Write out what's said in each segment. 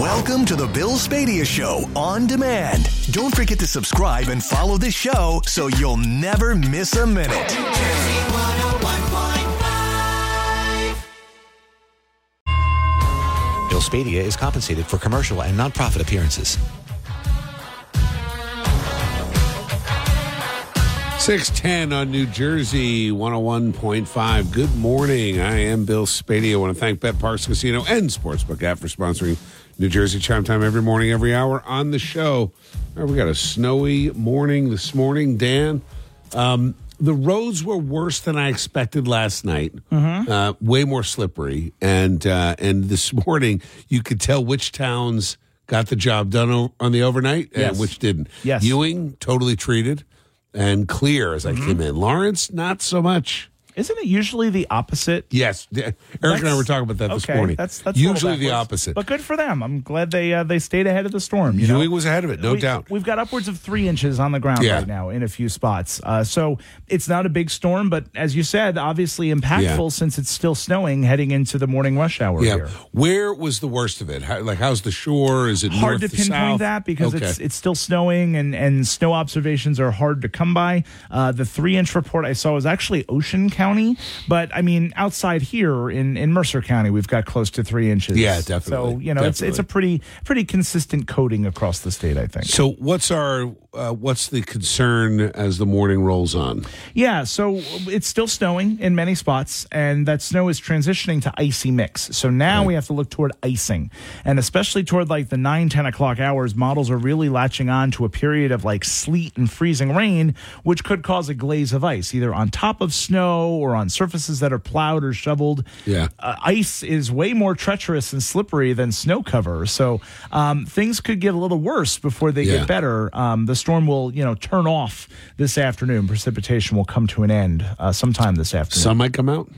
Welcome to the Bill Spadea Show on demand. Don't forget to subscribe and follow the show so you'll never miss a minute. Bill Spadea is compensated for commercial and nonprofit appearances. 610 on New Jersey 101.5. Good morning. I am Bill Spadea. I want to thank Bet Parx Casino and Sportsbook app for sponsoring New Jersey Chime Time every morning, every hour on the show. Right, we got a snowy morning this morning. Dan, um, the roads were worse than I expected last night. Uh, way more slippery, and uh, and this morning you could tell which towns got the job done o- on the overnight Yes. and which didn't. Yes. Ewing totally treated and clear as I came in. Lawrence, not so much. Isn't it usually the opposite? Yes, Eric and I were talking about that this okay, morning. That's that's usually the opposite. But good for them. I'm glad they uh, they stayed ahead of the storm. You know? Was ahead of it, no we, doubt. We've got upwards of three inches on the ground Yeah. right now in a few spots. Uh, so it's not a big storm, but as you said, obviously impactful Yeah. since it's still snowing heading into the morning rush hour Yeah, here. where was the worst of it? How, like, how's the shore? Is it Hard north to pinpoint south? that because okay. it's it's still snowing and, and snow observations are hard to come by. Uh, the three inch report I saw was actually Ocean County, but I mean outside here in, in Mercer County we've got close to three inches. Yeah, definitely. So you know it's it's a pretty pretty consistent coating across the state. I think. So, what's our uh, what's the concern as the morning rolls on? Yeah, so it's still snowing in many spots, and that snow is transitioning to icy mix. So now we have to look toward icing, and especially toward like the 9, 10 o'clock hours, models are really latching on to a period of like sleet and freezing rain, which could cause a glaze of ice, either on top of snow or on surfaces that are plowed or shoveled. Yeah. Uh, ice is way more treacherous and slippery than snow cover. So um, things could get a little worse before they Yeah. get better. Um, the storm will, you know, turn off this afternoon. Precipitation will come to an end uh, sometime this afternoon. Sun might come out.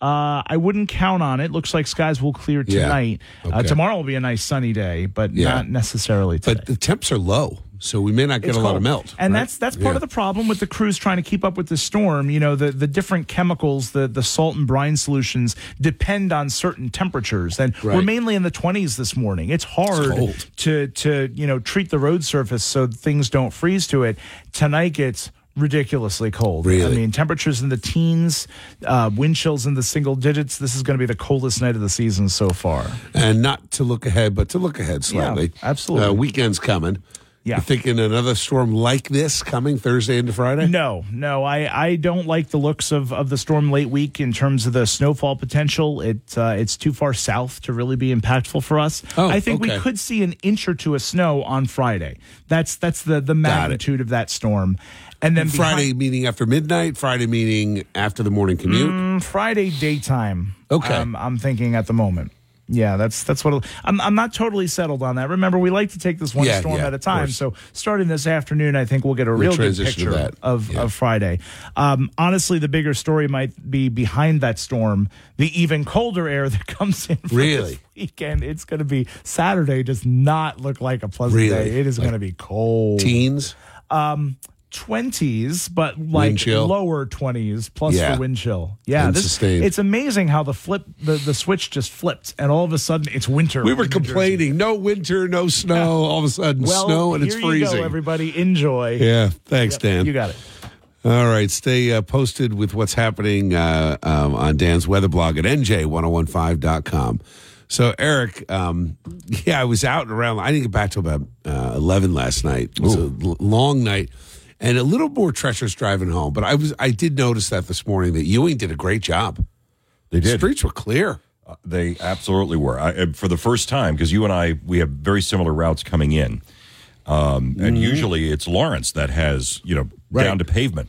uh, I wouldn't count on it. Looks like skies will clear Yeah. tonight. Uh, Okay. tomorrow will be a nice sunny day, but Yeah. not necessarily today. But the temps are low, so we may not get It's a lot of melt. and right? that's that's part Yeah. of the problem with the crews trying to keep up with the storm. You know, the the different chemicals, the the salt and brine solutions depend on certain temperatures, and we're mainly in the twenties this morning. It's hard cold. to to you know treat the road surface so things don't freeze to it. Tonight gets ridiculously cold. I mean, temperatures in the teens, uh, wind chills in the single digits. This is going to be the coldest night of the season so far. and not to look ahead, but to look ahead slightly. absolutely. Uh, weekend's coming. Yeah. You thinking another storm like this coming Thursday into Friday? No, no, I, I don't like the looks of, of the storm late week in terms of the snowfall potential. It uh, it's too far south to really be impactful for us. Oh, I think okay. we could see an inch or two of snow on Friday. That's that's the the magnitude of that storm. And then Friday behind- meeting after midnight. Friday meeting after the morning commute. Mm, Friday daytime. Okay. um, I'm thinking at the moment. Yeah, that's that's what I'm. I'm not totally settled on that. Remember, we like to take this one Yeah, storm yeah, at a time. So starting this afternoon, I think we'll get a real good picture that. of Yeah. of Friday. Um, honestly, the bigger story might be behind that storm, the even colder air that comes in. Really? this weekend. It's going to be Saturday. Does not look like a pleasant Really? day. It is Like going to be cold. Teens. Twenties, but like lower twenties plus Yeah. the wind chill. Yeah, And this, sustained. it's amazing how the flip the, the switch just flipped, and all of a sudden it's winter. We were in New Jersey. complaining, no winter, no snow. All of a sudden, Well, snow and it's freezing. go, everybody. Enjoy. yeah, thanks, Dan. You got it. All right, stay uh, posted with what's happening uh, um, on Dan's weather blog at nj1015.com. So, Eric, um, yeah, I was out and around. I didn't get back till about uh, 11 last night. It was a l- long night and a little more treacherous driving home. But I was I did notice that this morning that Ewing did a great job. They The did. streets were clear. Uh, They absolutely were. I, for the first time, because you and I, we have very similar routes coming in. Um, and usually it's Lawrence that has, you know, Right. down to pavement.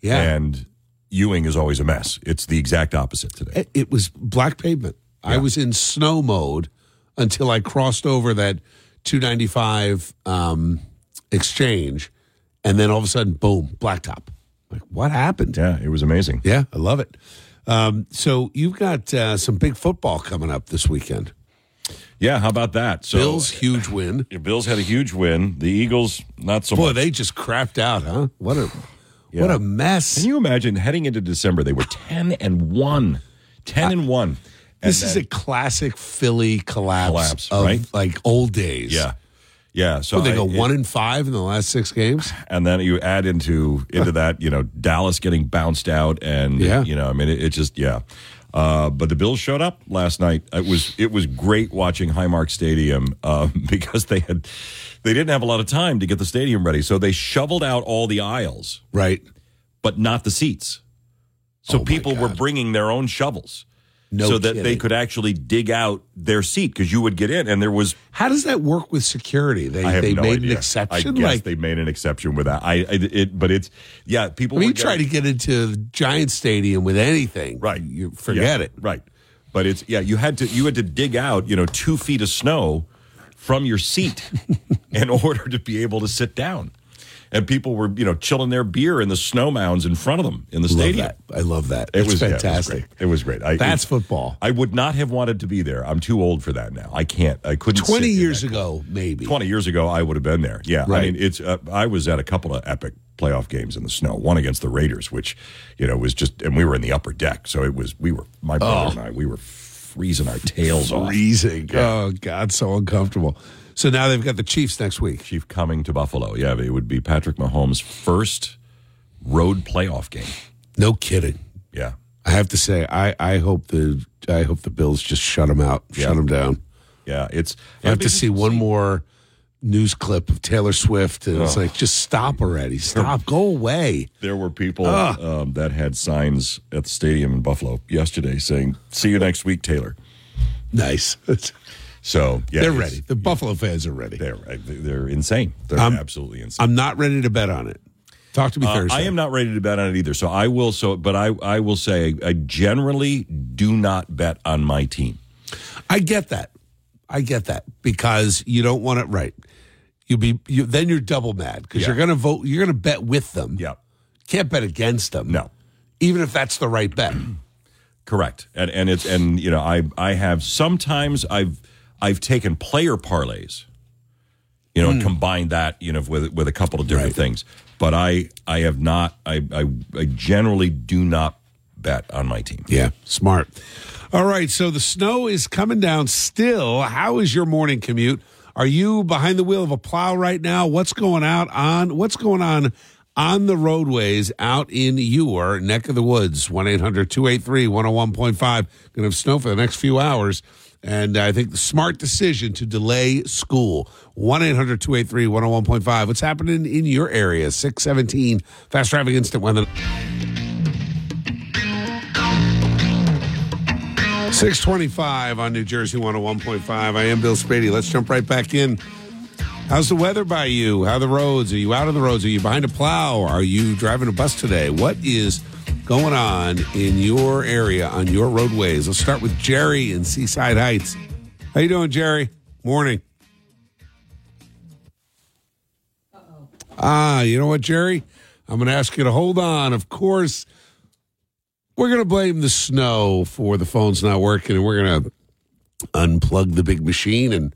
Yeah. And Ewing is always a mess. It's the exact opposite today. It, it was black pavement. I was in snow mode until I crossed over that 295 um, exchange, and then all of a sudden, boom, blacktop. Like, what happened? Yeah, it was amazing. Yeah, I love it. Um, so you've got uh, some big football coming up this weekend. Yeah, how about that? So Bills huge win. the Bills had a huge win. The Eagles, not so Boy, much. they just crapped out, huh? What a what a mess. Can you imagine heading into December? They were ten and one, ten and one, This And is a classic Philly collapse, Collapse, of right? like old days. yeah, yeah. So So they go one and five in the last six games. and then you add into into that, you know, Dallas getting bounced out, and Yeah. you know, I mean, it, it just yeah. Uh, but the Bills showed up last night. It was it was great watching Highmark Stadium uh, because they had they didn't have a lot of time to get the stadium ready, so they shoveled out all the aisles, Right. but not the seats. So Oh, people were bringing their own shovels. No so that they could actually dig out their seat because you would get in and there was How does that work with security? They they no made idea. an exception. I guess like they made an exception with that. I, I it, but it's yeah. People. I mean, you try to get into the Giant Stadium with anything, right. You forget Yeah, it. right? But it's yeah. You had to you had to dig out you know two feet of snow from your seat in order to be able to sit down, and people were you know chilling their beer in the snow mounds in front of them in the Love stadium. that. I love that. It was yeah, it was fantastic. great. It was great. I, That's it- football. I would not have wanted to be there. I'm too old for that now. I can't. I couldn't. Twenty years ago, maybe. 20 years ago, I would have been there. Yeah. I mean, it's, uh, I was at a couple of epic playoff games in the snow, one against the Raiders, which, you know, was just, and we were in the upper deck. So it was, we were, my brother and I, we were freezing our tails off. Freezing. Oh God, so uncomfortable. So now they've got the Chiefs next week. Chief coming to Buffalo. Yeah. It would be Patrick Mahomes' first road playoff game. No kidding. Yeah. I have to say, I, I hope the I hope the Bills just shut them out, Yeah. shut them down. Yeah. It's, I have to see one more news clip of Taylor Swift, and it's like, just stop already, stop, go away. There were people Ah. um, that had signs at the stadium in Buffalo yesterday saying, see you next week, Taylor. Nice. So, yeah. They're ready. The Buffalo fans are ready. They're, they're insane. They're I'm- absolutely insane. I'm not ready to bet on it. Talk to me Uh, Thursday. I am not ready to bet on it either. So I will. So, but I, I will say, I generally do not bet on my team. I get that. I get that because you don't want it right. You'll be you, then you're double mad because Yeah. you're going to vote. You're going to bet with them. Yeah, Can't bet against them. no, even if that's the right bet. correct. And and it's and you know, I I have sometimes I've I've taken player parlays, you know, and combined that you know with with a couple of different Hmm. Right. things. But I I have not. I, I I generally do not bet on my team. Yeah, smart. All right, so the snow is coming down still. How is your morning commute? Are you behind the wheel of a plow right now? What's going out on what's going on on the roadways out in your neck of the woods? 1-800-283-101.5. Going to have snow for the next few hours. And I think the smart decision to delay school. 1-800-283-101.5. What's happening in your area? 617 Fast Traffic Instant Weather. 625 on New Jersey 101.5. I am Bill Spadea. Let's jump right back in. How's the weather by you? How are the roads? Are you out on the roads? Are you behind a plow? Are you driving a bus today? What is going on in your area on your roadways? Let's start with Jerry in Seaside Heights. How you doing, Jerry? Morning. Ah, you know what, Jerry? I'm going to ask you to hold on. Of course, we're going to blame the snow for the phone's not working, and we're going to unplug the big machine and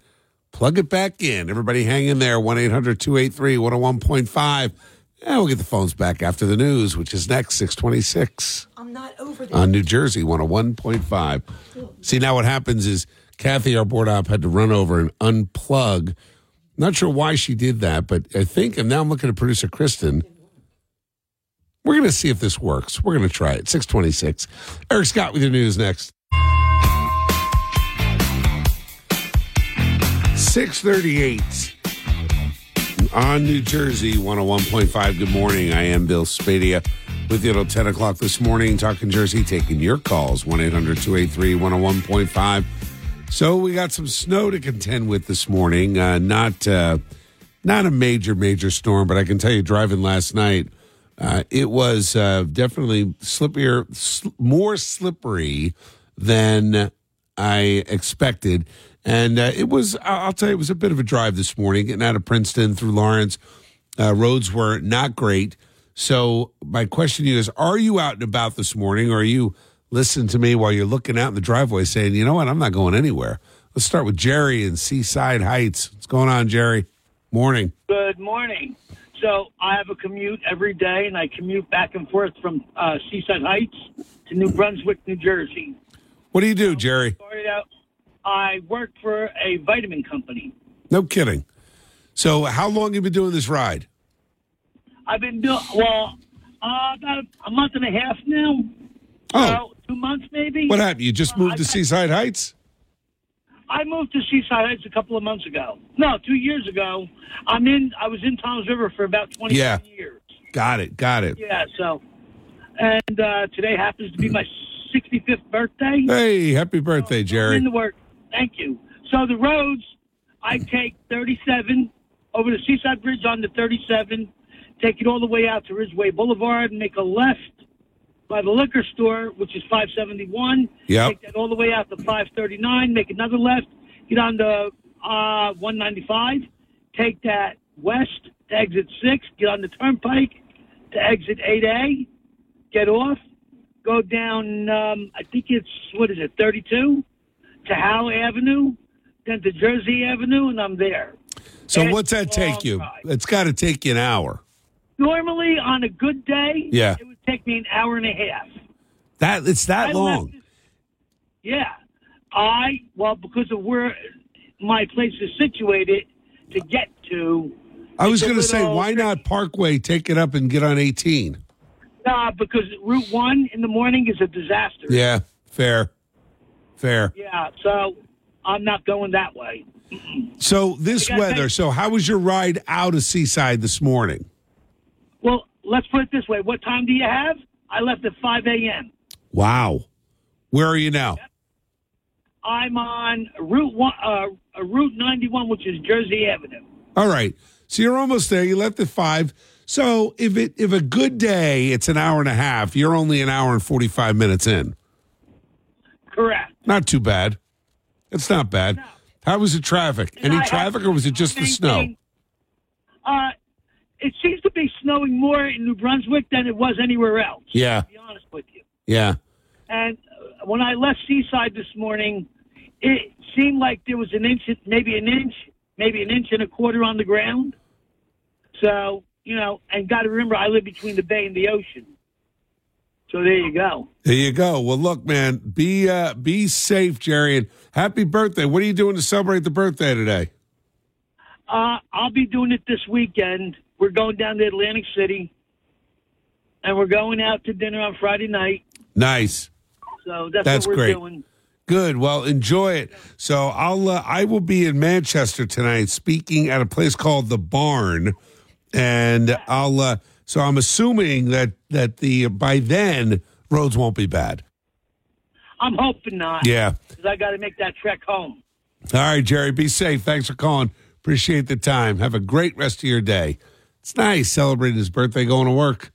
plug it back in. Everybody hang in there. 1 800 283 101.5. And we'll get the phones back after the news, which is next, 626 I'm not over there. on New Jersey 101.5. See, now what happens is Kathy, our board op, had to run over and unplug. Not sure why she did that, but I think, and now I'm looking at producer Kristen. We're going to see if this works. We're going to try it. 626. Eric Scott with your news next. 638 on New Jersey 101.5. Good morning. I am Bill Spadea with you till 10 o'clock this morning, talking Jersey, taking your calls 1 800 283 101.5. So we got some snow to contend with this morning. Uh, not uh, not a major, major storm, but I can tell you driving last night, uh, it was uh, definitely slippier, sl- more slippery than I expected. And uh, it was, I'll tell you, it was a bit of a drive this morning, getting out of Princeton through Lawrence. Uh, roads were not great. So, my question to you is Are you out and about this morning, or are you listening to me while you're looking out in the driveway saying, you know what, I'm not going anywhere? Let's start with Jerry in Seaside Heights. What's going on, Jerry? Morning. Good morning. So I have a commute every day, and I commute back and forth from uh, Seaside Heights to New Brunswick, New Jersey. What do you do, Jerry? Started out. I work for a vitamin company. No kidding. So, how long have you been doing this ride? I've been doing well uh, about a month and a half now. Oh, two months maybe. what happened? You just moved to Seaside Heights? I moved to Seaside Heights a couple of months ago. No, two years ago. I'm in. I was in Toms River for about twenty Yeah. years. Got it. Got it. Yeah. So, and uh, today happens to be my 65th birthday. Hey, happy birthday, In Jerry. the work. Thank you. So the roads, I take 37 over the Seaside Bridge on the 37, take it all the way out to Ridgeway Boulevard, and make a left by the liquor store, which is 571. Yeah. Take that all the way out to 539, make another left, get on the uh, 195, take that west to exit 6, get on the turnpike to exit 8A, get off, go down, um, I think it's, what is it, 32 to Howe Avenue, then to Jersey Avenue, and I'm there. So, It's what's that take you? It's got to take you an hour. Normally, on a good day, Yeah. it would take me an hour and a half. That it's that I long. left- yeah. I, well, because of where my place is situated to get to, I was going to say, why not Parkway? Take it up and get on 18. Nah, because Route 1 in the morning is a disaster. Yeah, fair, fair. Yeah, so I'm not going that way. So this weather. thank- So how was your ride out of Seaside this morning? Well, let's put it this way. What time do you have? I left at 5 a.m. Wow. Where are you now? I'm on Route one, uh, uh, Route 91, which is Jersey Avenue. All right. So you're almost there. You left at five. So if it if a good day, it's an hour and a half. You're only an hour and forty five minutes in. Correct. Not too bad. It's not bad. How was the traffic? And Any I traffic, or was it just the snow? maintain- Uh, it seems to be snowing more in New Brunswick than it was anywhere else. Yeah. To be honest with you. Yeah. And uh, when I left Seaside this morning, it seemed like there was an inch, maybe an inch, maybe an inch and a quarter on the ground. So, you know, and got to remember, I live between the bay and the ocean. So there you go. There you go. Well, look, man, be uh, be safe, Jerry, and happy birthday. What are you doing to celebrate the birthday today? Uh, I'll be doing it this weekend. We're going down to Atlantic City, and we're going out to dinner on Friday night. Nice. So that's, That's what we're great. doing. Good. Well, enjoy it. So I'll uh, I will be in Manchester tonight, speaking at a place called the Barn, and I'll. Uh, so I'm assuming that that the by then roads won't be bad. I'm hoping not. Yeah. Because I got to make that trek home. All right, Jerry. Be safe. Thanks for calling. Appreciate the time. Have a great rest of your day. It's nice celebrating his birthday, going to work.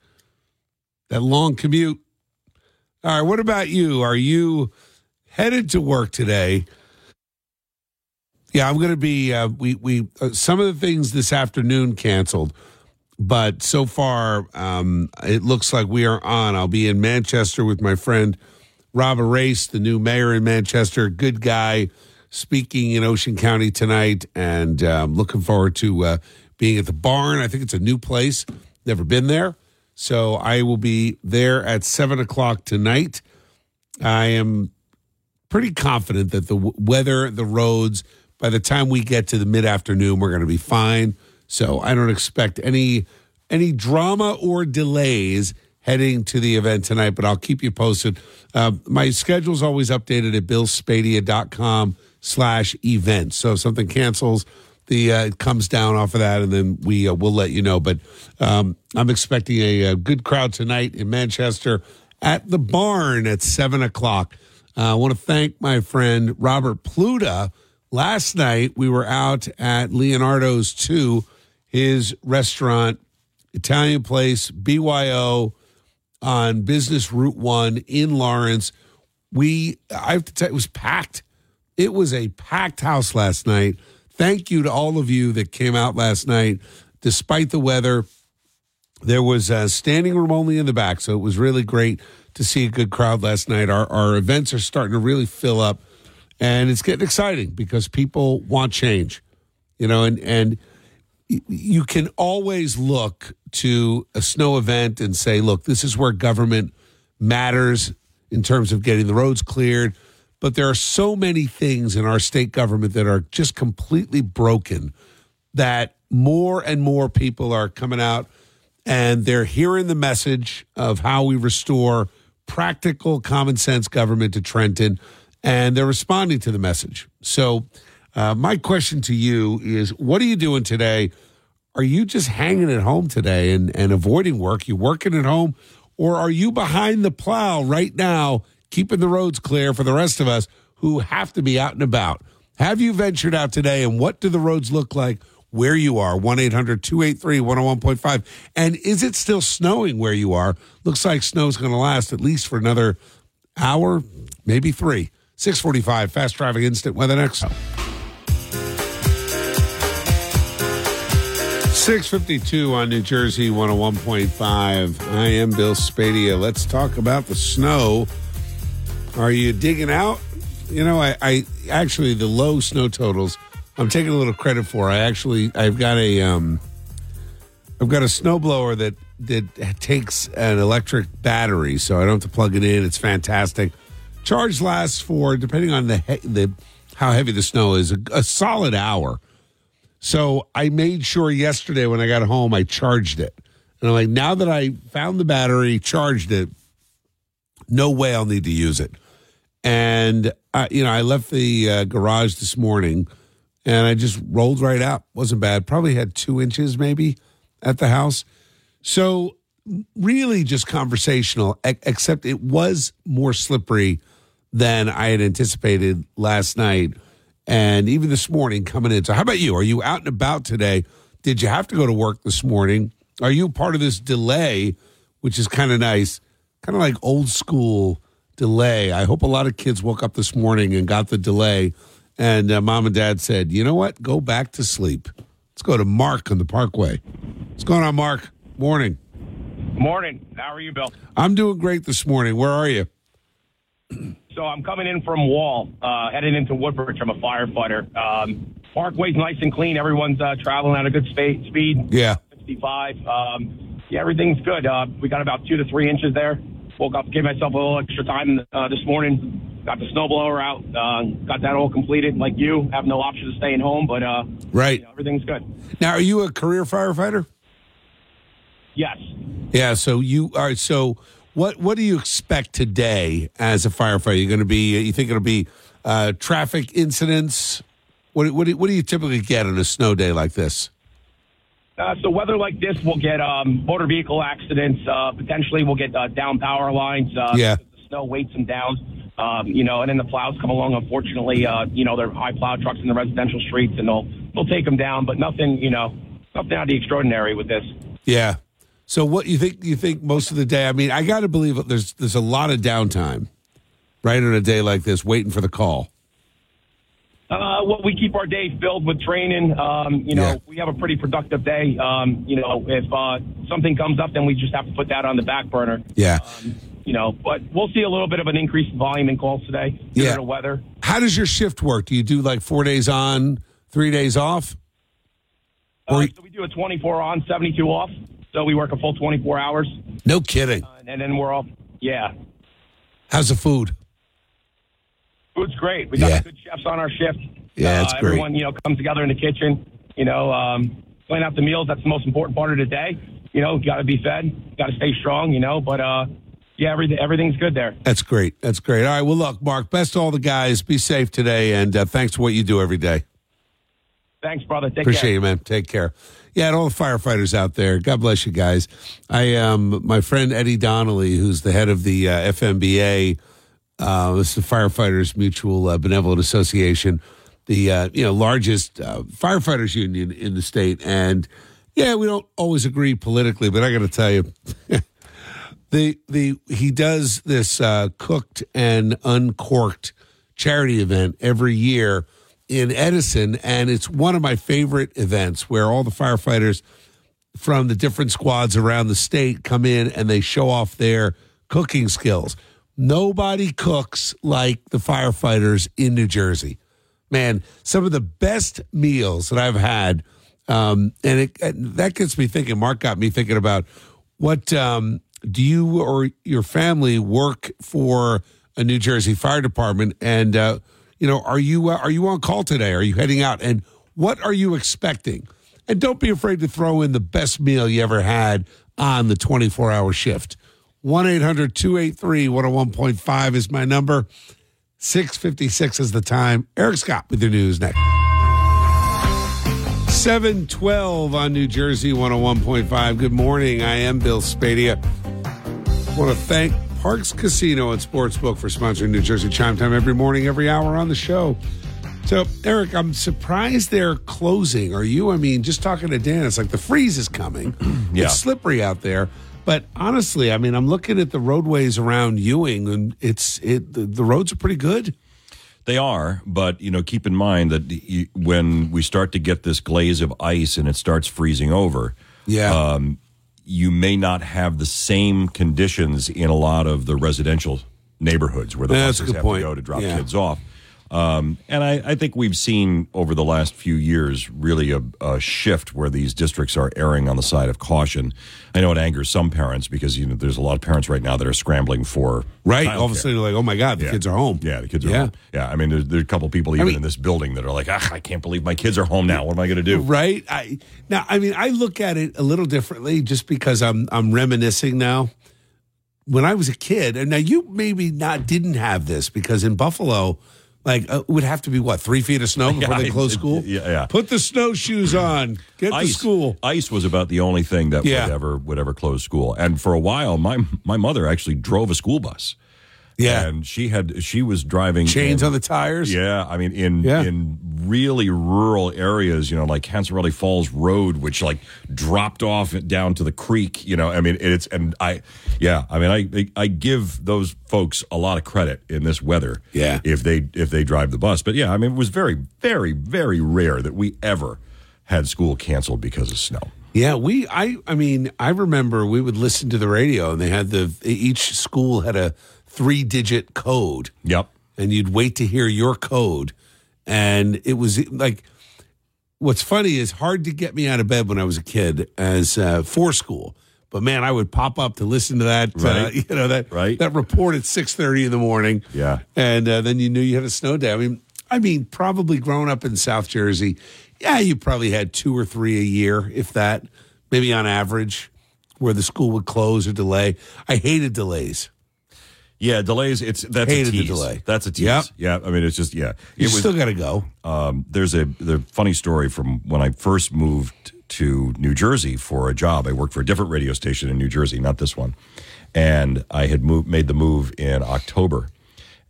That long commute. All right. What about you? Are you headed to work today? Yeah, I'm going to be. Uh, we we uh, some of the things this afternoon canceled, but so far um, it looks like we are on. I'll be in Manchester with my friend Rob Arace, the new mayor in Manchester. Good guy, speaking in Ocean County tonight, and um, looking forward to uh, being at the barn. I think it's a new place. Never been there, so I will be there at seven o'clock tonight. I am pretty confident that the weather, the roads, by the time we get to the mid afternoon, we're going to be fine. So I don't expect any any drama or delays heading to the event tonight, but I'll keep you posted. Uh, my schedule's always updated at billspadea.com slash events. So if something cancels, the uh, it comes down off of that, and then we uh, will let you know. But um, I'm expecting a, a good crowd tonight in Manchester at the barn at seven o'clock. Uh, I want to thank my friend Robert Pluta. Last night we were out at Leonardo's too, his restaurant, Italian place, BYO on Business Route One in Lawrence. We I have to tell you, it was packed. It was a packed house last night. Thank you to all of you that came out last night, despite the weather. There was a standing room only in the back, so it was really great to see a good crowd last night. Our our events are starting to really fill up, and it's getting exciting because people want change, you know, and and you can always look to a snow event and say, look, this is where government matters in terms of getting the roads cleared. but there are so many things in our state government that are just completely broken that more and more people are coming out and they're hearing the message of how we restore practical common sense government to Trenton and they're responding to the message. So uh, my question to you is what are you doing today? Are you just hanging at home today and, and avoiding work? You working at home? Or are you behind the plow right now, keeping the roads clear for the rest of us who have to be out and about? Have you ventured out today and what do the roads look like where you are? 1 800 283 101.5. And is it still snowing where you are? Looks like snow's going to last at least for another hour, maybe three. 645 Fast Traffic Instant Weather next. 652 on New Jersey 101.5. I am Bill Spadea. Let's talk about the snow. Are you digging out? You know, I, I actually the low snow totals. I'm taking a little credit for. I actually I've got a um I've got a snowblower that that takes an electric battery, so I don't have to plug it in. It's fantastic. Charge lasts for depending on the he- the how heavy the snow is, a, a solid hour. So I made sure yesterday when I got home, I charged it. And I'm like, now that I found the battery, charged it, no way I'll need to use it. And, I, you know, I left the uh, garage this morning and I just rolled right out. Wasn't bad. Probably had two inches maybe at the house. So really just conversational, except it was more slippery than I had anticipated last night and even this morning coming in. So, how about you? Are you out and about today? Did you have to go to work this morning? Are you part of this delay, which is kind of nice, kind of like old school delay? I hope a lot of kids woke up this morning and got the delay, and uh, mom and dad said, "You know what? Go back to sleep." Let's go to Mark on the Parkway. What's going on, Mark? Morning. Morning. How are you, Bill? I'm doing great this morning. Where are you? So I'm coming in from Wall, uh, heading into Woodbridge. I'm a firefighter. Um, Parkway's nice and clean. Everyone's uh, traveling at a good spa- speed. Yeah. 65. Um, yeah, everything's good. Uh, we got about two to three inches there. Woke up, gave myself a little extra time uh, this morning. Got the snowblower out. Uh, got that all completed. Like you, have no option of staying home, but uh, Right. you know, everything's good. Now, are you a career firefighter? Yes. Yeah. So you are. So what? What do you expect today as a firefighter? You're going to be. You think it'll be uh, traffic incidents? What? What do, what do you typically get on a snow day like this? Uh, so weather like this, we'll get um, motor vehicle accidents. Uh, potentially, we'll get uh, down power lines. Uh, Yeah. The snow weights them down. Um, you know, and then the plows come along. Unfortunately, uh, you know, they're high plow trucks in the residential streets, and they'll they'll take them down. But nothing, you know, nothing out of the extraordinary with this. Yeah. So what you think? You think most of the day? I mean, I got to believe there's there's a lot of downtime, right on a day like this, waiting for the call. Uh, well, we keep our day filled with training. Um, you know, Yeah. we have a pretty productive day. Um, you know, if uh, something comes up, then we just have to put that on the back burner. Yeah. You know, but we'll see a little bit of an increase in volume in calls today due Yeah. to weather. How does your shift work? Do you do like four days on, three days off? Uh, Or- so we do a 24 on, 72 off. So we work a full 24 hours, No kidding. and then we're off. Yeah, How's the food? food's great. We got Yeah. good chefs on our shift. Yeah, uh, that's great. Everyone, you know, comes together in the kitchen. You know, um, plan out the meals. That's the most important part of the day. You know, got to be fed, got to stay strong. You know, but uh, yeah, everything everything's good there. That's great. That's great. All right. Well, look, Mark, best to all the guys. Be safe today, and uh, thanks for what you do every day. Thanks, brother. Take Appreciate care. you, man. Take care. Yeah, and all the firefighters out there. God bless you guys. I um, my friend Eddie Donnelly, who's the head of the uh, FMBA, uh, this is the Firefighters Mutual uh, Benevolent Association, the uh, you know largest uh, firefighters union in the state. And yeah, we don't always agree politically, but I got to tell you. the the he does this uh, cooked and uncorked charity event every year in Edison, and it's one of my favorite events where all the firefighters from the different squads around the state come in and they show off their cooking skills. Nobody cooks like the firefighters in New Jersey. Man, some of the best meals that I've had, um, and, it, and that gets me thinking. Mark got me thinking about what um, do you or your family work for a New Jersey fire department. And uh, you know, are you uh, are you on call today? Are you heading out? And what are you expecting? And don't be afraid to throw in the best meal you ever had on the 24 hour shift. 1 800 283 101.5 is my number. 656 is the time. Eric Scott with the news next. 712 on New Jersey 101.5. Good morning. I am Bill Spadea. want to thank Parx Casino and Sportsbook for sponsoring New Jersey Chime Time every morning, every hour on the show. So, Eric, I'm surprised they're closing. Are you? I mean, just talking to Dan, it's like the freeze is coming. Yeah. It's slippery out there. But honestly, I mean, I'm looking at the roadways around Ewing, and it's it. The, the roads are pretty good. They are, but you know, keep in mind that you, when we start to get this glaze of ice and it starts freezing over, Yeah. um, you may not have the same conditions in a lot of the residential neighborhoods where the buses have point. to go to drop Yeah. kids off. Um, and I, I think we've seen over the last few years really a, a shift where these districts are erring on the side of caution. I know it angers some parents because you know there's a lot of parents right now that are scrambling for right. All of a sudden, like, oh my God, the Yeah. kids are home. Yeah, the kids are Yeah. home. Yeah, I mean, there's, there's a couple people even mean- in this building that are like, ah, I can't believe my kids are home now. What am I going to do? Right. I now I mean I look at it a little differently just because I'm I'm reminiscing now. When I was a kid, and now you maybe not didn't have this because in Buffalo, like uh, it would have to be what three feet of snow before Yeah, they close school. yeah, yeah. Put the snowshoes on. Get to Ice, school. ice was about the only thing that Yeah. would ever would ever close school. And for a while, my my mother actually drove a school bus. Yeah. and she had she was driving Chains in- on the tires. Yeah, I mean in Yeah. in really rural areas, you know, like Cancerelli Falls Road, which like dropped off down to the creek. You know, I mean it's and I, yeah, I mean I I give those folks a lot of credit in this weather. Yeah. if they if they drive the bus, but yeah, I mean it was very very very rare that we ever had school canceled because of snow. Yeah, we I I mean, I remember we would listen to the radio and they had the each school had a 3-digit code. Yep. and you'd wait to hear your code. And it was like, what's funny is hard to get me out of bed when I was a kid as uh, for school. But man, I would pop up to listen to that, uh, you know that Right. that report at six thirty in the morning. Yeah. and uh, then you knew you had a snow day. I mean, I mean, probably growing up in South Jersey, yeah, you probably had two or three a year, if that, maybe on average, where the school would close or delay. I hated delays. Yeah, delays. It's that's Hated a the tease. delay. That's a tease. Yep. Yeah, I mean it's just yeah. You was still got to go. um, there's a the funny story from when I first moved to New Jersey for a job. I worked for a different radio station in New Jersey, not this one, and I had moved made the move in October,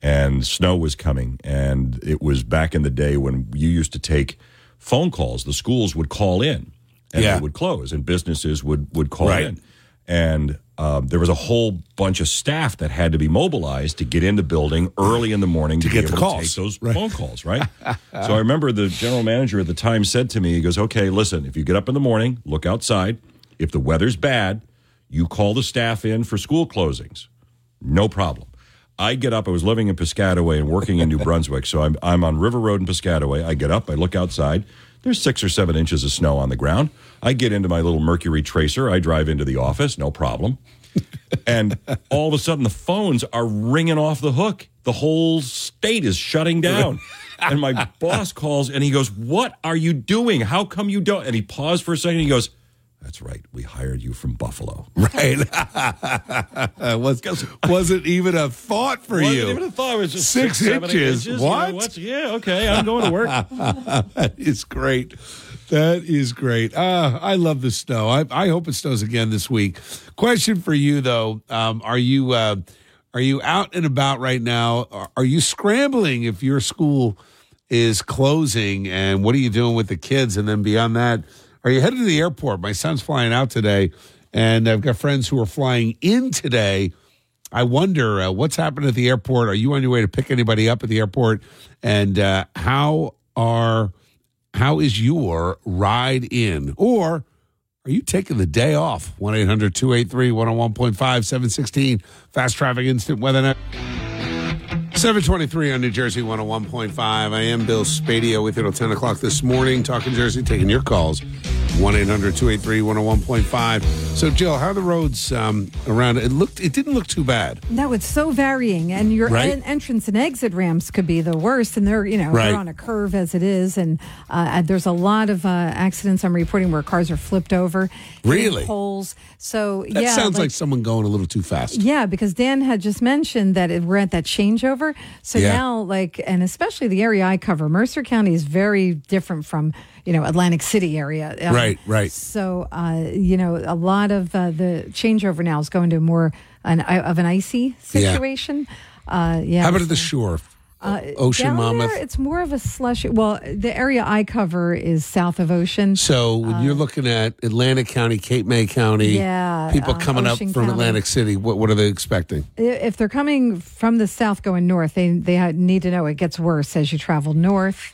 and snow was coming, and it was back in the day when you used to take phone calls. The schools would call in, and Yeah. they would close, and businesses would would call Right. in, and um, there was a whole bunch of staff that had to be mobilized to get in the building early in the morning to, get be the calls. to take those phone calls, right? so I remember the general manager at the time said to me, he goes, okay, listen, if you get up in the morning, look outside. If the weather's bad, you call the staff in for school closings. No problem. I get up. I was living in Piscataway and working in New Brunswick, so I'm I'm on River Road in Piscataway. I get up. I look outside. There's six or seven inches of snow on the ground. I get into my little Mercury Tracer. I drive into the office. No problem. and all of a sudden, the phones are ringing off the hook. The whole state is shutting down. and my boss calls and he goes, "What are you doing? How come you don't?" And he paused for a second. And he goes. That's right. We hired you from Buffalo. Right. was, wasn't even a thought for Wasn't you. even a thought. It was just Six six, inches. inches. You know, What? yeah, okay. I'm going to work. that is great. That is great. Uh, I love the snow. I, I hope it snows again this week. Question for you though: um, Are you uh, are you out and about right now? Are- Are you scrambling if your school is closing? And what are you doing with the kids? And then beyond that, are you headed to the airport? My son's flying out today, and I've got friends who are flying in today. I wonder uh, what's happened at the airport. Are you on your way to pick anybody up at the airport? And uh, how are how is your ride in? Or are you taking the day off? 1 800 283 101.5 716 Fast Traffic Instant Weather Net. 723 on New Jersey 101.5. I am Bill Spadea with you till 10 o'clock this morning, talking Jersey, taking your calls. 1 800 283 101.5. So, Jill, how are the roads um, around? It looked, it didn't look too bad. No, it's so varying, and your Right. en- entrance and exit ramps could be the worst, and they're you know Right. they're on a curve as it is, and uh, there's a lot of uh, accidents I'm reporting where cars are flipped over, Really? poles. So That yeah, sounds like, someone going a little too fast. Yeah, because Dan had just mentioned that it, we're at that changeover. So Yeah. now, like, and especially the area I cover, Mercer County is very different from, you know, Atlantic City area. Um, Right, right. So, uh, you know, a lot of uh, the changeover now is going to more an, of an icy Yeah. situation. Uh, yeah. How about at the shore? Uh, Ocean Monmouth? There, it's more of a slushy. Well, the area I cover is south of Ocean. So when you're looking at Atlantic County, Cape May County, Yeah, people uh, coming up from County. Atlantic City, what, what are they expecting? if they're coming from the south going north, they they need to know it gets worse as you travel north.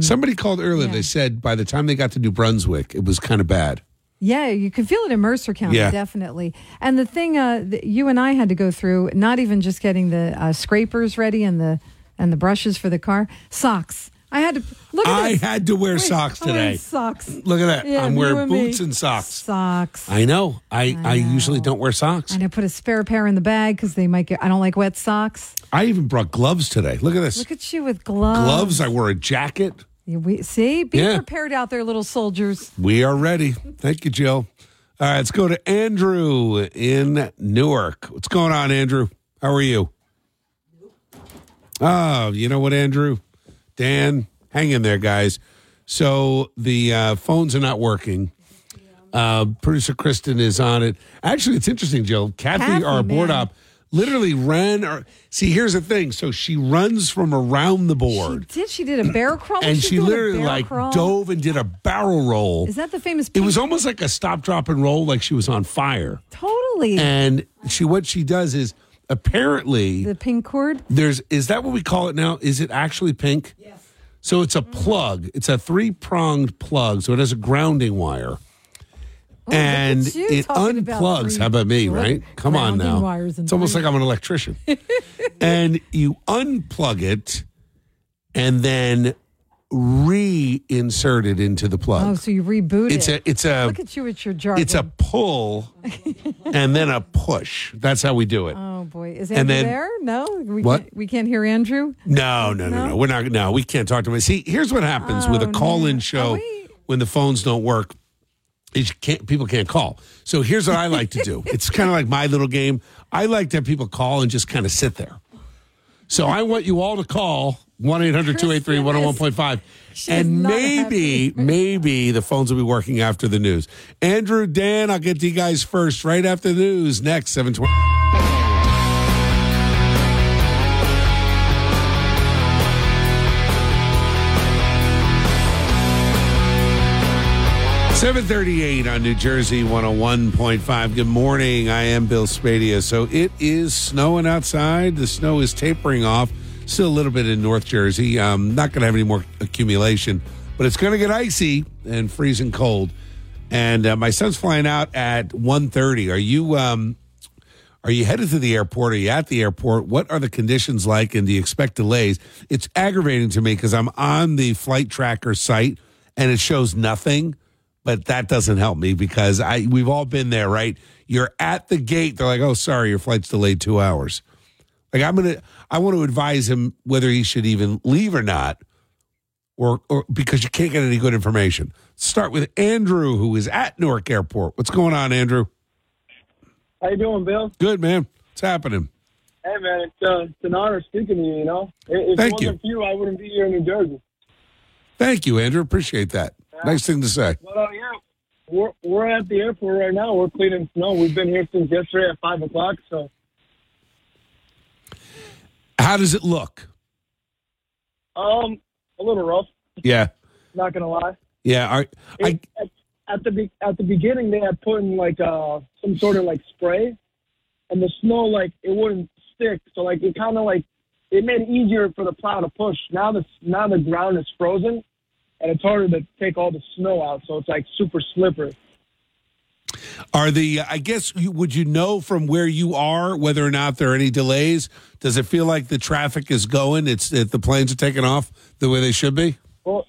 Somebody called earlier. yeah. They said by the time they got to New Brunswick, it was kind of bad. Yeah, you can feel it in Mercer County, Yeah. definitely. And the thing uh, that you and I had to go through, not even just getting the uh, scrapers ready and the and the brushes for the car, socks. I had to look at I this. had to wear Wait, socks today. Socks. Look at that. Yeah, I'm wearing and me. boots and socks. Socks. I know. I, I, usually don't wear socks. and I put a spare pair in the bag because they might get. I don't like wet socks. I even brought gloves today. Look at this. Look at you with gloves. gloves. I wore a jacket. We, see, be Yeah. prepared out there, little soldiers. We are ready. Thank you, Jill. All right, let's go to Andrew in Newark. What's going on, Andrew? How are you? Oh, you know what, Andrew? Dan, hang in there, guys. So the uh, phones are not working. Uh, producer Kristen is on it. Actually, it's interesting, Jill. Kathy, Kathy, our board man. op, literally ran. Or, see, here's the thing. So she runs from around the board, She did. She did a barrel crawl. and She's she literally like crawl? dove and did a barrel roll. Is that the famous? It was almost like a stop, drop, and roll, like she was on fire. totally And she, what she does is apparently the pink cord. there's is that what we call it now? Is it actually pink? Yes. So it's a plug. It's a three pronged plug. So it has a grounding wire. Oh, at and it unplugs. How about me, right? Come on now. It's almost like I'm an electrician. and you unplug it and then reinsert it into the plug. Oh, so you reboot it's it. a it's a Look at you with your jargon. it's a pull and then a push. That's how we do it. Oh boy, is And Andrew then- there? No, we What? can't. We can't hear Andrew. No, no, no, no. No? We're not. No, we can't talk to him. See, here's what happens with a Oh, call-in no. show Oh, when the phones don't work. Is can't people can't call. So here's what I like to do. it's kind of like my little game. I like to have people call and just kind of sit there. So I want you all to call 1 800 283 101.5. And maybe, maybe the phones will be working after the news. Andrew, Dan, I'll get to you guys first right after the news. Next, 720. Seven thirty-eight on New Jersey one hundred one point five. Good morning. I am Bill Spadea. So it is snowing outside. The snow is tapering off. Still a little bit in North Jersey. Um, not going to have any more accumulation, but it's going to get icy and freezing cold. And uh, my son's flying out at 1.30. Are you um, are you headed to the airport? Are you at the airport? What are the conditions like, and do you expect delays? It's aggravating to me because I'm on the flight tracker site and it shows nothing, but that doesn't help me because I we've all been there, right? You're at the gate. They're like, "Oh, sorry, your flight's delayed two hours." Like I'm gonna, I want to advise him whether he should even leave or not, or or because you can't get any good information. Start with Andrew, who is at Newark Airport. What's going on, Andrew? How you doing, Bill? Good man. What's happening? Hey, man, it's, uh, it's an honor speaking to you. You know, if Thank it wasn't for you, I wouldn't be here in New Jersey. Thank you, Andrew. Appreciate that. Nice thing to say. But uh, yeah, we're we're at the airport right now. We're cleaning snow. We've been here since yesterday at five o'clock. So How does it look? um, a little rough. Yeah, Not gonna lie. yeah. Are, I at, at the be- at the beginning, they had put in like uh some sort of like spray, and the snow like it wouldn't stick. So like it kind of like it made it easier for the plow to push. Now the now the ground is frozen, and it's harder to take all the snow out. So it's like super slippery. are the? I guess you, would you know from where you are whether or not there are any delays? Does it feel like the traffic is going? It's that the planes are taking off the way they should be. Well,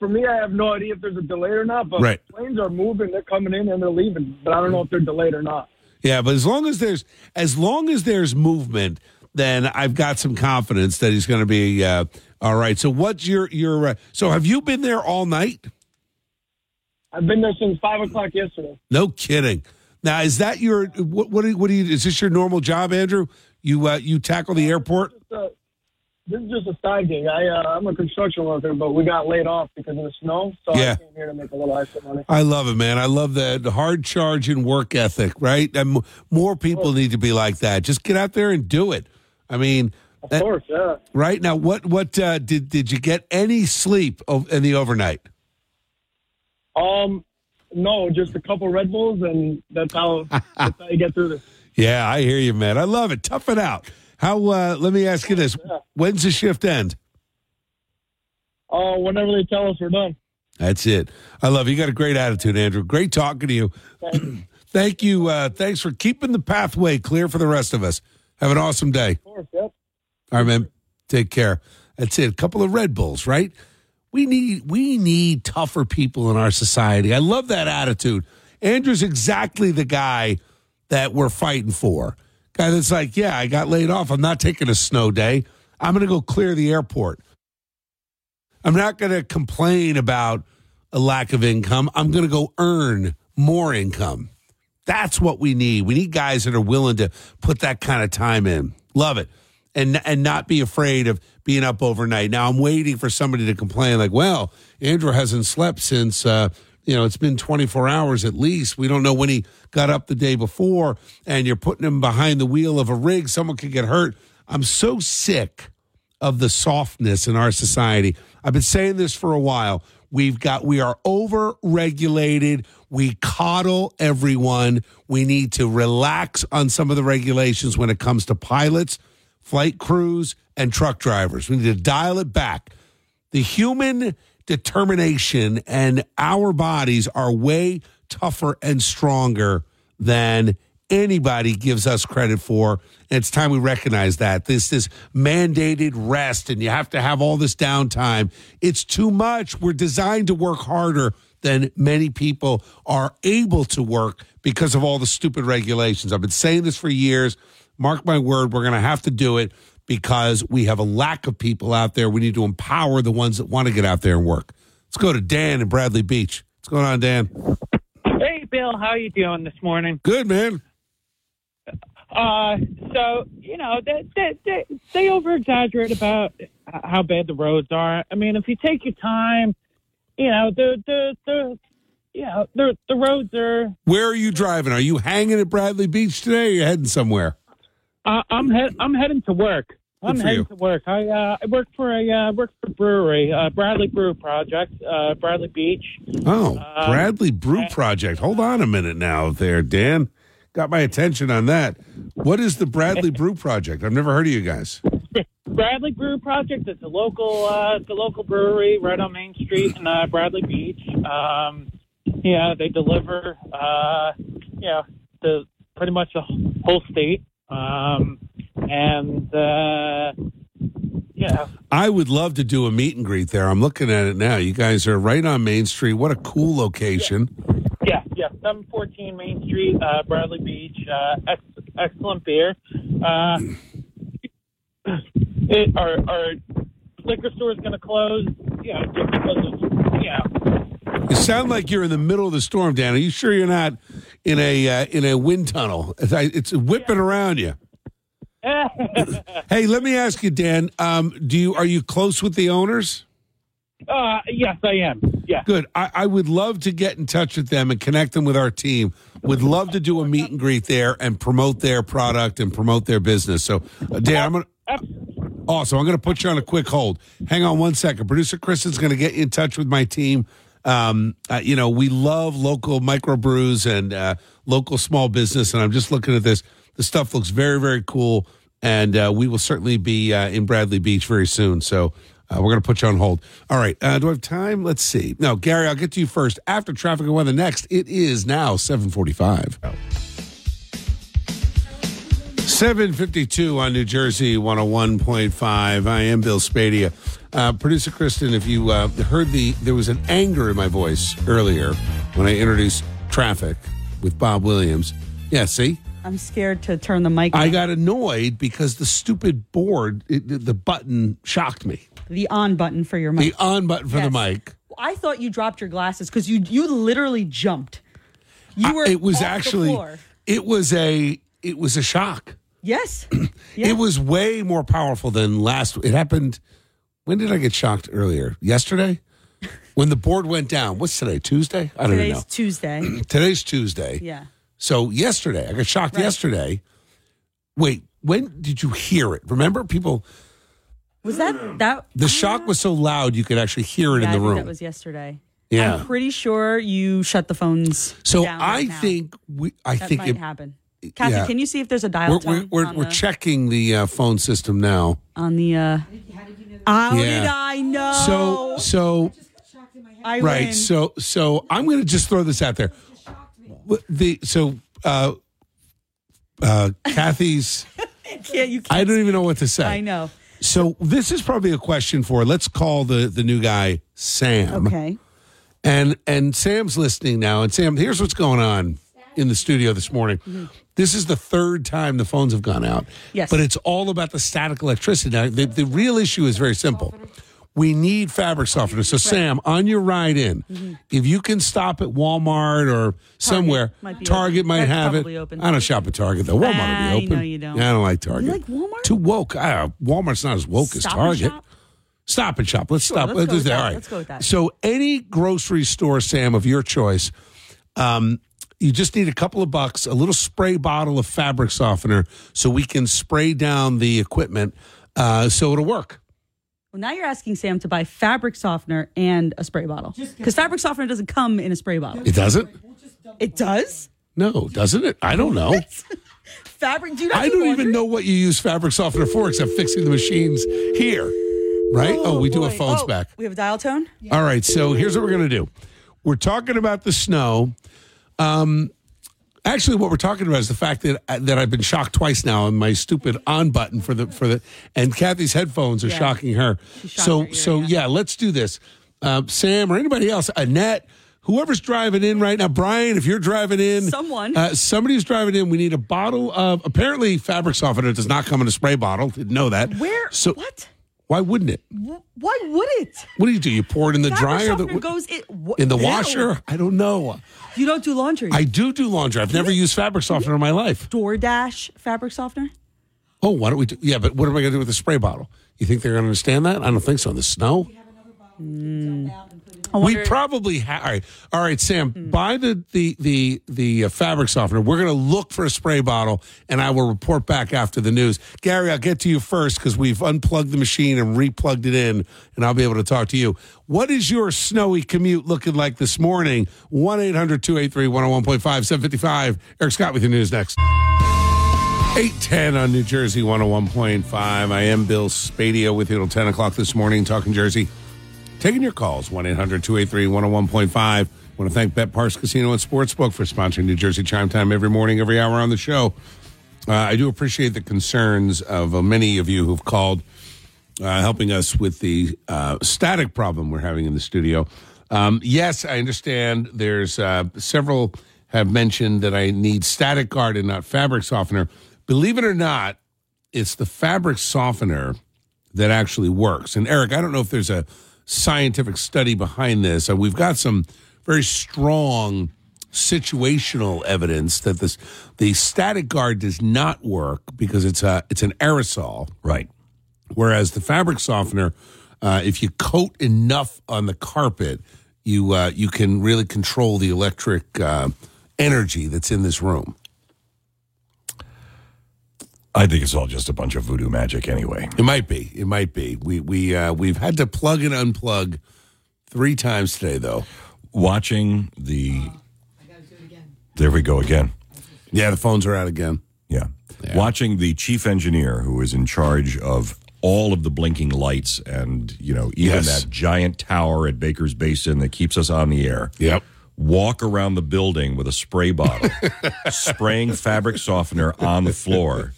for me, I have no idea if there's a delay or not. But Right. planes are moving, they're coming in and they're leaving. But I don't know if they're delayed or not. Yeah, but as long as there's as long as there's movement, then I've got some confidence that he's going to be uh, all right. So what's your your uh, so have you been there all night? I've been there since five o'clock yesterday. No kidding. Now is that your what what do you, what do you is this your normal job, Andrew? You uh, you tackle the airport? This is just a side gig. I uh, I'm a construction worker, but we got laid off because of the snow, so Yeah. I came here to make a little extra money. I love it, man. I love the, the hard charge and work ethic, right? And more people need to be like that. Just get out there and do it. I mean, Of that- course, yeah. right now, what what uh, did did you get any sleep in the overnight? Um, no, just a couple Red Bulls, and that's how that's how you get through this. Yeah, I hear you, man. I love it. Tough it out. How? Uh, let me ask you this: When's the shift end? Oh, whenever they tell us we're done. That's it. I love you. You got a great attitude, Andrew. Great talking to you. Thank you. Uh, thanks for keeping the pathway clear for the rest of us. Have an awesome day. Of course, yep. All right, man. Take care. That's it. A couple of Red Bulls, right? We need we need tougher people in our society. I love that attitude. Andrew's exactly the guy that we're fighting for. Guy that's like, yeah, I got laid off. I'm not taking a snow day. I'm going to go clear the airport. I'm not going to complain about a lack of income. I'm going to go earn more income. That's what we need. We need guys that are willing to put that kind of time in. Love it. And and not be afraid of being up overnight. Now I'm waiting for somebody to complain like, "Well, Andrew hasn't slept since uh, you know, it's been 24 hours at least. We don't know when he got up the day before and you're putting him behind the wheel of a rig, someone could get hurt." I'm so sick of the softness in our society. I've been saying this for a while. We've got we are over regulated. We coddle everyone. We need to relax on some of the regulations when it comes to pilots, flight crews, and truck drivers. We need to dial it back. The human determination and our bodies are way tougher and stronger than anybody gives us credit for. And it's time we recognize that. This this mandated rest and you have to have all this downtime. It's too much. We're designed to work harder than many people are able to work because of all the stupid regulations. I've been saying this for years. Mark my word, we're going to have to do it because we have a lack of people out there. We need to empower the ones that want to get out there and work. Let's go to Dan in Bradley Beach. What's going on, Dan? Hey, Bill, how are you doing this morning? Good, man. Uh, so you know they they they, they over exaggerate about how bad the roads are. I mean, if you take your time, you know the the the you know the the roads are. Where are you driving? Are you hanging at Bradley Beach today or are you heading somewhere? Uh, I'm head I'm heading to work. I'm heading you. to work. I uh, I work for a uh, work for a brewery, uh, Bradley Brew Project, uh, Bradley Beach. Oh, Um, Bradley Brew Project. Hold on a minute now there, Dan. Got my attention on that. What is the Bradley Brew Project? I've never heard of you guys. Bradley Brew Project. It's a local, uh, it's a local brewery right on Main Street in uh, Bradley Beach. Um, yeah, they deliver, uh, yeah, the pretty much the whole state. Um, and uh, yeah, I would love to do a meet and greet there. I'm looking at it now. You guys are right on Main Street. What a cool location. Yeah, yeah. Seven fourteen Main Street, uh, Bradley Beach. Uh, ex- excellent beer. Uh, it, our our liquor store is going to close. Yeah, just because of yeah. You sound like you're in the middle of the storm, Dan. Are you sure you're not in a uh, in a wind tunnel? It's, whipping around you. Hey, let me ask you, Dan. Um, do you are you close with the owners? Uh, yes, I am. Yeah. Good. I, I would love to get in touch with them and connect them with our team. Would love to do a meet and greet there and promote their product and promote their business. So, uh, Dan, I'm gonna. Awesome. I'm going to put you on a quick hold. Hang on one second. Producer Chris is going to get you in touch with my team. Um, uh, you know, we love local microbrews and uh, local small business. And I'm just looking at this. The stuff looks very, very cool. And uh, we will certainly be uh, in Bradley Beach very soon. So uh, we're going to put you on hold. All right. Uh, do I have time? Let's see. No, Gary, I'll get to you first. After traffic and weather next, it is now 745. 752 on New Jersey 101.5. I am Bill Spadea. Uh, Producer Kristen, if you uh, heard the, there was an anger in my voice earlier when I introduced traffic with Bob Williams. Yeah, see? I'm scared to turn the mic. On. I on. got annoyed because the stupid board, it, the button shocked me. The on button for your mic. The on button for the mic. I thought you dropped your glasses because you you literally jumped. You were. it was actually, floor. it was a, it was a shock. Yes. It was way more powerful than last. It happened. When did I get shocked earlier? Yesterday, when the board went down. What's today? Tuesday? I don't Today's know. Tuesday. Today's Tuesday. Yeah. So yesterday, I got shocked Right. yesterday. Wait, when did you hear it? Remember, people. Was that that? The shock was so loud you could actually hear it Yeah, in the I think room. That was yesterday. Yeah. I'm pretty sure you shut the phones. so down I right now. think we. I that think might it, happen. Kathy, yeah. can you see if there's a dial we're tone we're, we're, on, we're the, checking the uh, phone system now. on the? Uh, how Yeah. did I know? So so I right. win. So so I'm going to just throw this out there. The so uh, uh, Kathy's. can't you? Can't I don't even know what to say. I know. So this is probably a question for. Let's call the the new guy Sam. Okay. And and Sam's listening now. And Sam, here's what's going on in the studio this morning. This is the third time the phones have gone out. Yes. But it's all about the static electricity. Now, the, the real issue is very simple. We need fabric softener. So, Sam, on your ride in, if you can stop at Walmart or somewhere, might Target open. might That's have it. open. I don't shop at Target though. Walmart will be open. know you don't. Yeah, I don't like Target. like Walmart? Too woke. I, Walmart's not as woke as Stop and Target. Shop? Stop and shop. Let's stop. let's go that. that. All right. Let's go with that. So, any grocery store, Sam, of your choice, um, you just need a couple of bucks, a little spray bottle of fabric softener, so we can spray down the equipment, uh, so it'll work. Well, now you're asking Sam to buy fabric softener and a spray bottle because fabric softener doesn't come in a spray bottle. It doesn't? It does. No, doesn't it? I don't know. Fabric. Do you not I do don't laundry? even know what you use fabric softener for, except fixing the machines here. Right? Oh, we do have phones Oh, back. We have a dial tone. All right, so here's what we're going to do. We're talking about the snow. Um, actually, what we're talking about is the fact that that I've been shocked twice now on my stupid on button for the for the and Kathy's headphones are Yeah. shocking her. So her ear, so yeah. yeah, let's do this. Uh, Sam or anybody else, Annette. Whoever's driving in right now, Brian, if you're driving in, Someone. uh, somebody who's driving in, we need a bottle of. Apparently, fabric softener does not come in a spray bottle. Didn't know that. Where? So what? Why wouldn't it? Why would it? What do you do? You pour it in the dryer? The- goes in, wh- in the washer? I don't know. You don't do laundry. I do do laundry. I've never used fabric softener in my life. DoorDash fabric softener. Oh, why don't we do? Yeah, but what am I going to do with the spray bottle? You think they're going to understand that? I don't think so. In the snow, mm. I we probably have. All right, all right, Sam. Buy the the the the uh, fabric softener. We're going to look for a spray bottle, and I will report back after the news. Gary, I'll get to you first because we've unplugged the machine and replugged it in, and I'll be able to talk to you. What is your snowy commute looking like this morning? 1 800 283 101.5 755 Eric Scott with your news next. 810 on New Jersey 101.5. I am Bill Spadea with you till 10 o'clock this morning, talking Jersey. Taking your calls, 1 800 283 101.5. Want to thank Bet Parx Casino and Sportsbook for sponsoring New Jersey Chime Time every morning, every hour on the show. Uh, I do appreciate the concerns of uh, many of you who've called, uh, helping us with the uh, static problem we're having in the studio. Um, yes, I understand there's uh, several have mentioned that I need static guard and not fabric softener. Believe it or not, it's the fabric softener that actually works. And Eric, I don't know if there's a scientific study behind this. Uh, we've got some very strong situational evidence that this the static guard does not work because it's a it's an aerosol, Right. whereas the fabric softener, uh, if you coat enough on the carpet, you uh, you can really control the electric uh, energy that's in this room. I think it's all just a bunch of voodoo magic anyway. It might be. It might be. We we uh, we've had to plug and unplug three times today, though. Watching the. Uh, I gotta do it again. There we go again. Yeah, the phones are out again. Yeah. Watching the chief engineer who is in charge of all of the blinking lights and, you know, even Yes. that giant tower at Baker's Basin that keeps us on the air. Yep. Walk around the building with a spray bottle, spraying fabric softener on the floor,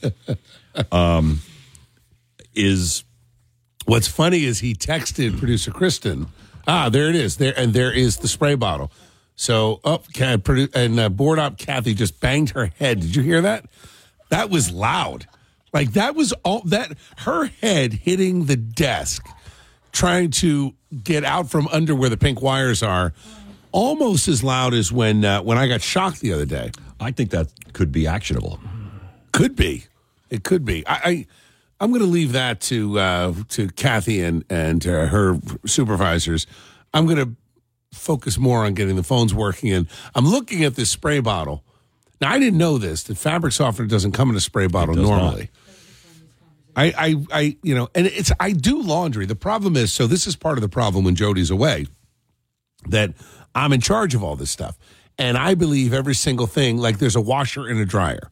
um, is What's funny is he texted producer Kristen. Ah, there it is. There and there is the spray bottle. So up, oh, produ- and uh, board up. Kathy just banged her head. Did you hear that? That was loud. Like that was all that her head hitting the desk, trying to get out from under where the pink wires are. Almost as loud as when uh, when I got shocked the other day. I think that could be actionable. Could be. It could be. I, I I'm going to leave that to uh, to Kathy and and uh, her supervisors. I'm going to focus more on getting the phones working. And I'm looking at this spray bottle. Now I didn't know this. The fabric softener doesn't come in a spray bottle normally. I, I, I, you know, and it's I do laundry. The problem is, so this is part of the problem when Jody's away, that I'm in charge of all this stuff, and I believe every single thing. Like there's a washer and a dryer.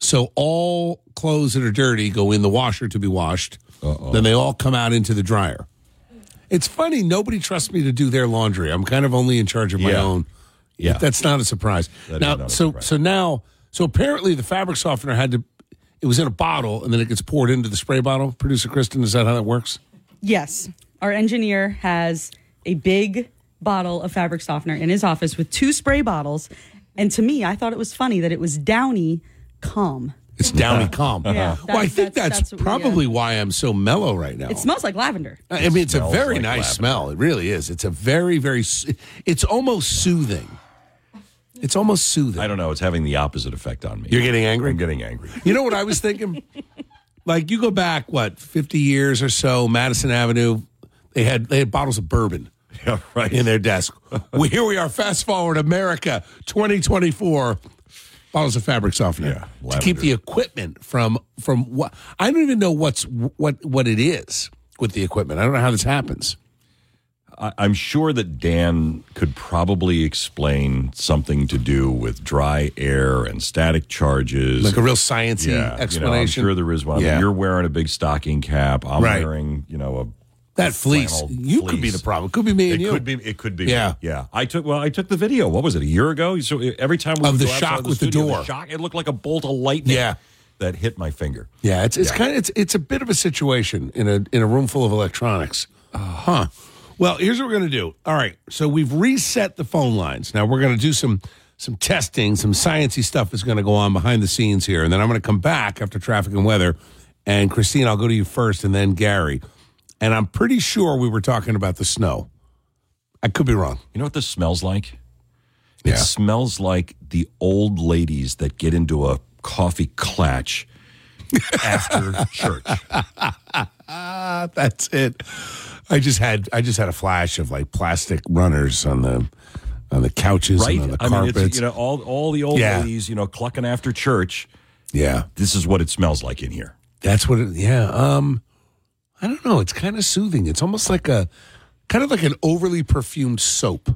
So all clothes that are dirty go in the washer to be washed. Uh-oh. Then they all come out into the dryer. It's funny. Nobody trusts me to do their laundry. I'm kind of only in charge of my Yeah. own. Yeah. that's not a surprise. That is now, not a so surprise. so now, so apparently the fabric softener had to. It was in a bottle, and then it gets poured into the spray bottle. Producer Kristen, is that how that works? Yes. Our engineer has a big bottle of fabric softener in his office with two spray bottles. And to me, I thought it was funny that it was Downy Calm. It's Downy Calm. Yeah, well, I think that's- that's, that's what we, uh, probably why I'm so mellow right now. It smells like lavender. I mean, it's a very like nice lavender. smell. It really is. It's a very, very. It's almost soothing. It's almost soothing. I don't know. It's having the opposite effect on me. You're getting angry? I'm getting angry. You know what I was thinking? like you go back what 50 years or so, Madison Avenue, they had they had bottles of bourbon Yeah, right. in their desk. well, here we are, fast forward America 2024. Bottles of fabric softener Yeah, to keep the equipment from from what I don't even know what's what what it is with the equipment. I don't know how this happens. I, I'm sure that Dan could probably explain something to do with dry air and static charges. Like a real sciencey yeah, you know, I'm explanation. sure there is one. I mean, Yeah. you're wearing a big stocking cap. I'm Right. wearing, you know, a that fleece, you could be the problem. It Could be me and It you. could be. It could be. me. Yeah. yeah. I took. Well, I took the video. What was it? A year ago. So every time we Of the shock the with the studio, door. shock. It looked like a bolt of lightning. Yeah. that hit my finger. Yeah, it's it's Yeah. kind of it's it's a bit of a situation in a in a room full of electronics. Uh, huh. Well, here's what we're going to do. All right, so we've reset the phone lines. Now we're going to do some some testing, some sciencey stuff is going to go on behind the scenes here, and then I'm going to come back after traffic and weather. And Christine, I'll go to you first, and then Gary. And I'm pretty sure we were talking about the snow. I could be wrong. You know what this smells like? Yeah. It smells like the old ladies that get into a coffee clatch after church. That's it. I just had I just had a flash of like plastic runners on the on the couches Right? and on the I mean, carpets. it's, you know, all all the old Yeah. ladies, you know, clucking after church. yeah. This is what it smells like in here. That's what it yeah. Um I don't know. It's kind of soothing. It's almost like a kind of like an overly perfumed soap.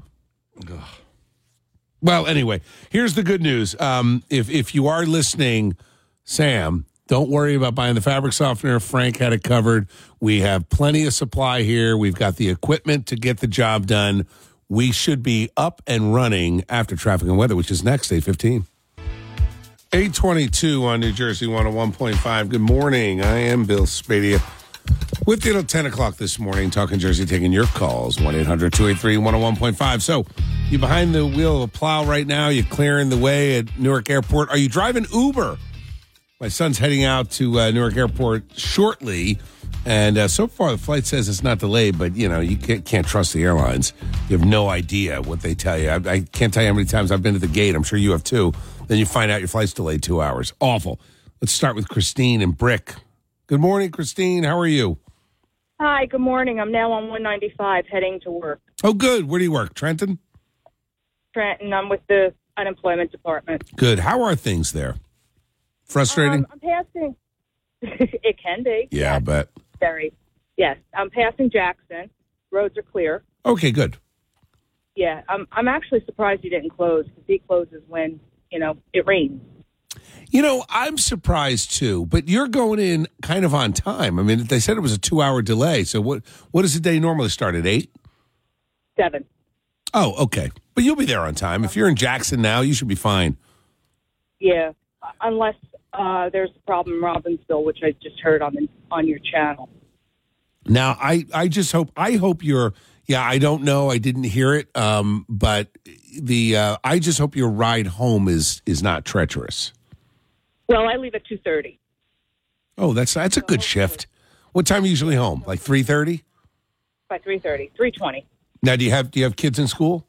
Well, anyway, here's the good news. Um, if if you are listening, Sam, don't worry about buying the fabric softener. Frank had it covered. We have plenty of supply here. We've got the equipment to get the job done. We should be up and running after traffic and weather, which is next, 815. 822 on New Jersey 101.5. Good morning. I am Bill Spadea. With you till 10 o'clock this morning, talking Jersey, taking your calls, 1 800 283 101.5. So, you behind the wheel of a plow right now? you're clearing the way at Newark Airport? Are you driving Uber? My son's heading out to uh, Newark Airport shortly. And uh, so far, the flight says it's not delayed, but you know, you can't, can't trust the airlines. You have no idea what they tell you. I, I can't tell you how many times I've been to the gate. I'm sure you have too. Then you find out your flight's delayed two hours. Awful. Let's start with Christine and Brick. Good morning, Christine. How are you? Hi, good morning. I'm now on 195 heading to work. Oh, good. Where do you work? Trenton? Trenton, I'm with the unemployment department. Good. How are things there? Frustrating? Um, I'm passing. it can be. yeah, I bet. Very. Yes, I'm passing Jackson. Roads are clear. Okay, good. Yeah, I'm. I'm actually surprised you didn't close because he closes when you know it rains. You know, I'm surprised too, but you're going in kind of on time. I mean, they said it was a two hour delay. So what what does the day normally start at eight? Seven. Oh, okay. But you'll be there on time. If you're in Jackson now, you should be fine. Yeah, unless uh, there's a problem in Robbinsville, which I just heard on the, on your channel. Now, I I just hope I hope you're. Yeah, I don't know. I didn't hear it. Um, but the uh, I just hope your ride home is is not treacherous. Well, I leave at two thirty. Oh, that's that's a good shift. What time are you usually home? Like three thirty. By three thirty, three twenty. Now, do you have do you have kids in school?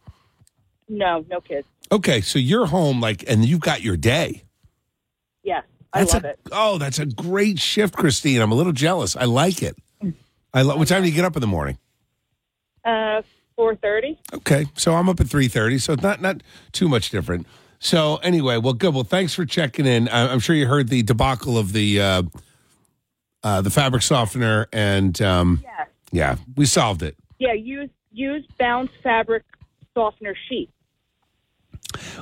No, no kids. Okay, so you're home like, and you've got your day. Yes, I That's love a, it. Oh, that's a great shift, Christine. I'm a little jealous. I like it. I lo- what time do you get up in the morning? Uh, four thirty. Okay, so I'm up at three thirty, so it's not not too much different. So anyway, well, good. Well, thanks for checking in. I- I'm sure you heard the debacle of the uh, uh, the fabric softener, and um, Yes. yeah, we solved it. Yeah, use use bounce fabric softener sheet.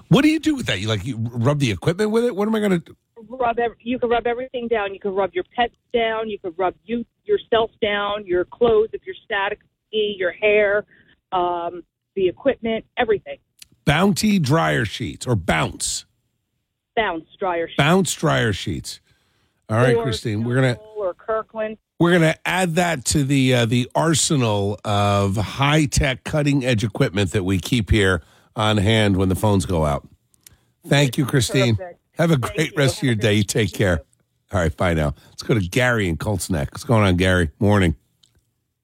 What do you do with that? You like you rub the equipment with it? What am I going to? Rub ev- you can rub everything down. You can rub your pets down. You can rub you yourself down. Your clothes, if you're static, your hair, um, the equipment, everything. Bounty dryer sheets or bounce Bounce dryer sheets. bounce dryer sheets. All right, Or Christine, we're gonna or Kirkland. we're gonna add that to the uh, the arsenal of high tech, cutting edge equipment that we keep here on hand when the phones go out. Thank you, Christine. Perfect. Have a great rest of your day. You take care. All right, bye now. Let's go to Gary in Colts Neck. What's going on, Gary? Morning.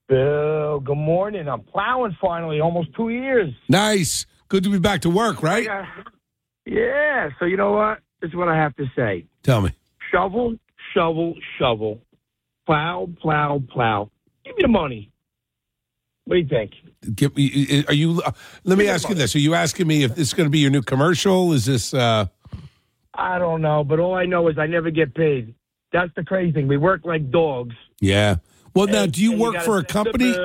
Bill, good morning. I'm plowing finally, almost two years. Nice. Good to be back to work, right? Yeah. Yeah. So you know what? This is what I have to say. Tell me. Shovel, shovel, shovel. Plow, plow, plow. Give me the money. What do you think? Give me, are you? uh, let me ask you this: Are you asking me if this is going to be your new commercial? Is this? uh I don't know, but all I know is I never get paid. That's the crazy thing. We work like dogs. Yeah. Well, now, do you work for a company?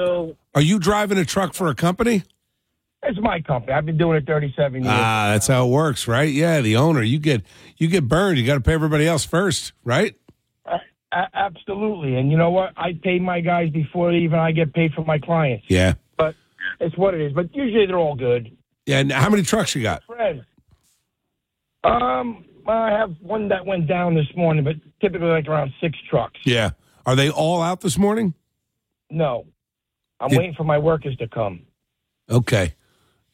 Are you driving a truck for a company? It's my company. I've been doing it 37 years. Ah, that's how it works, right? Yeah, the owner. You get you get burned. You got to pay everybody else first, right? A- absolutely. And you know what? I pay my guys before even I get paid for my clients. Yeah. But it's what it is. But usually they're all good. Yeah. And how many trucks you got? Fred. Um, I have one that went down this morning, but typically like around six trucks. Yeah. Are they all out this morning? No, I'm Did- waiting for my workers to come. Okay.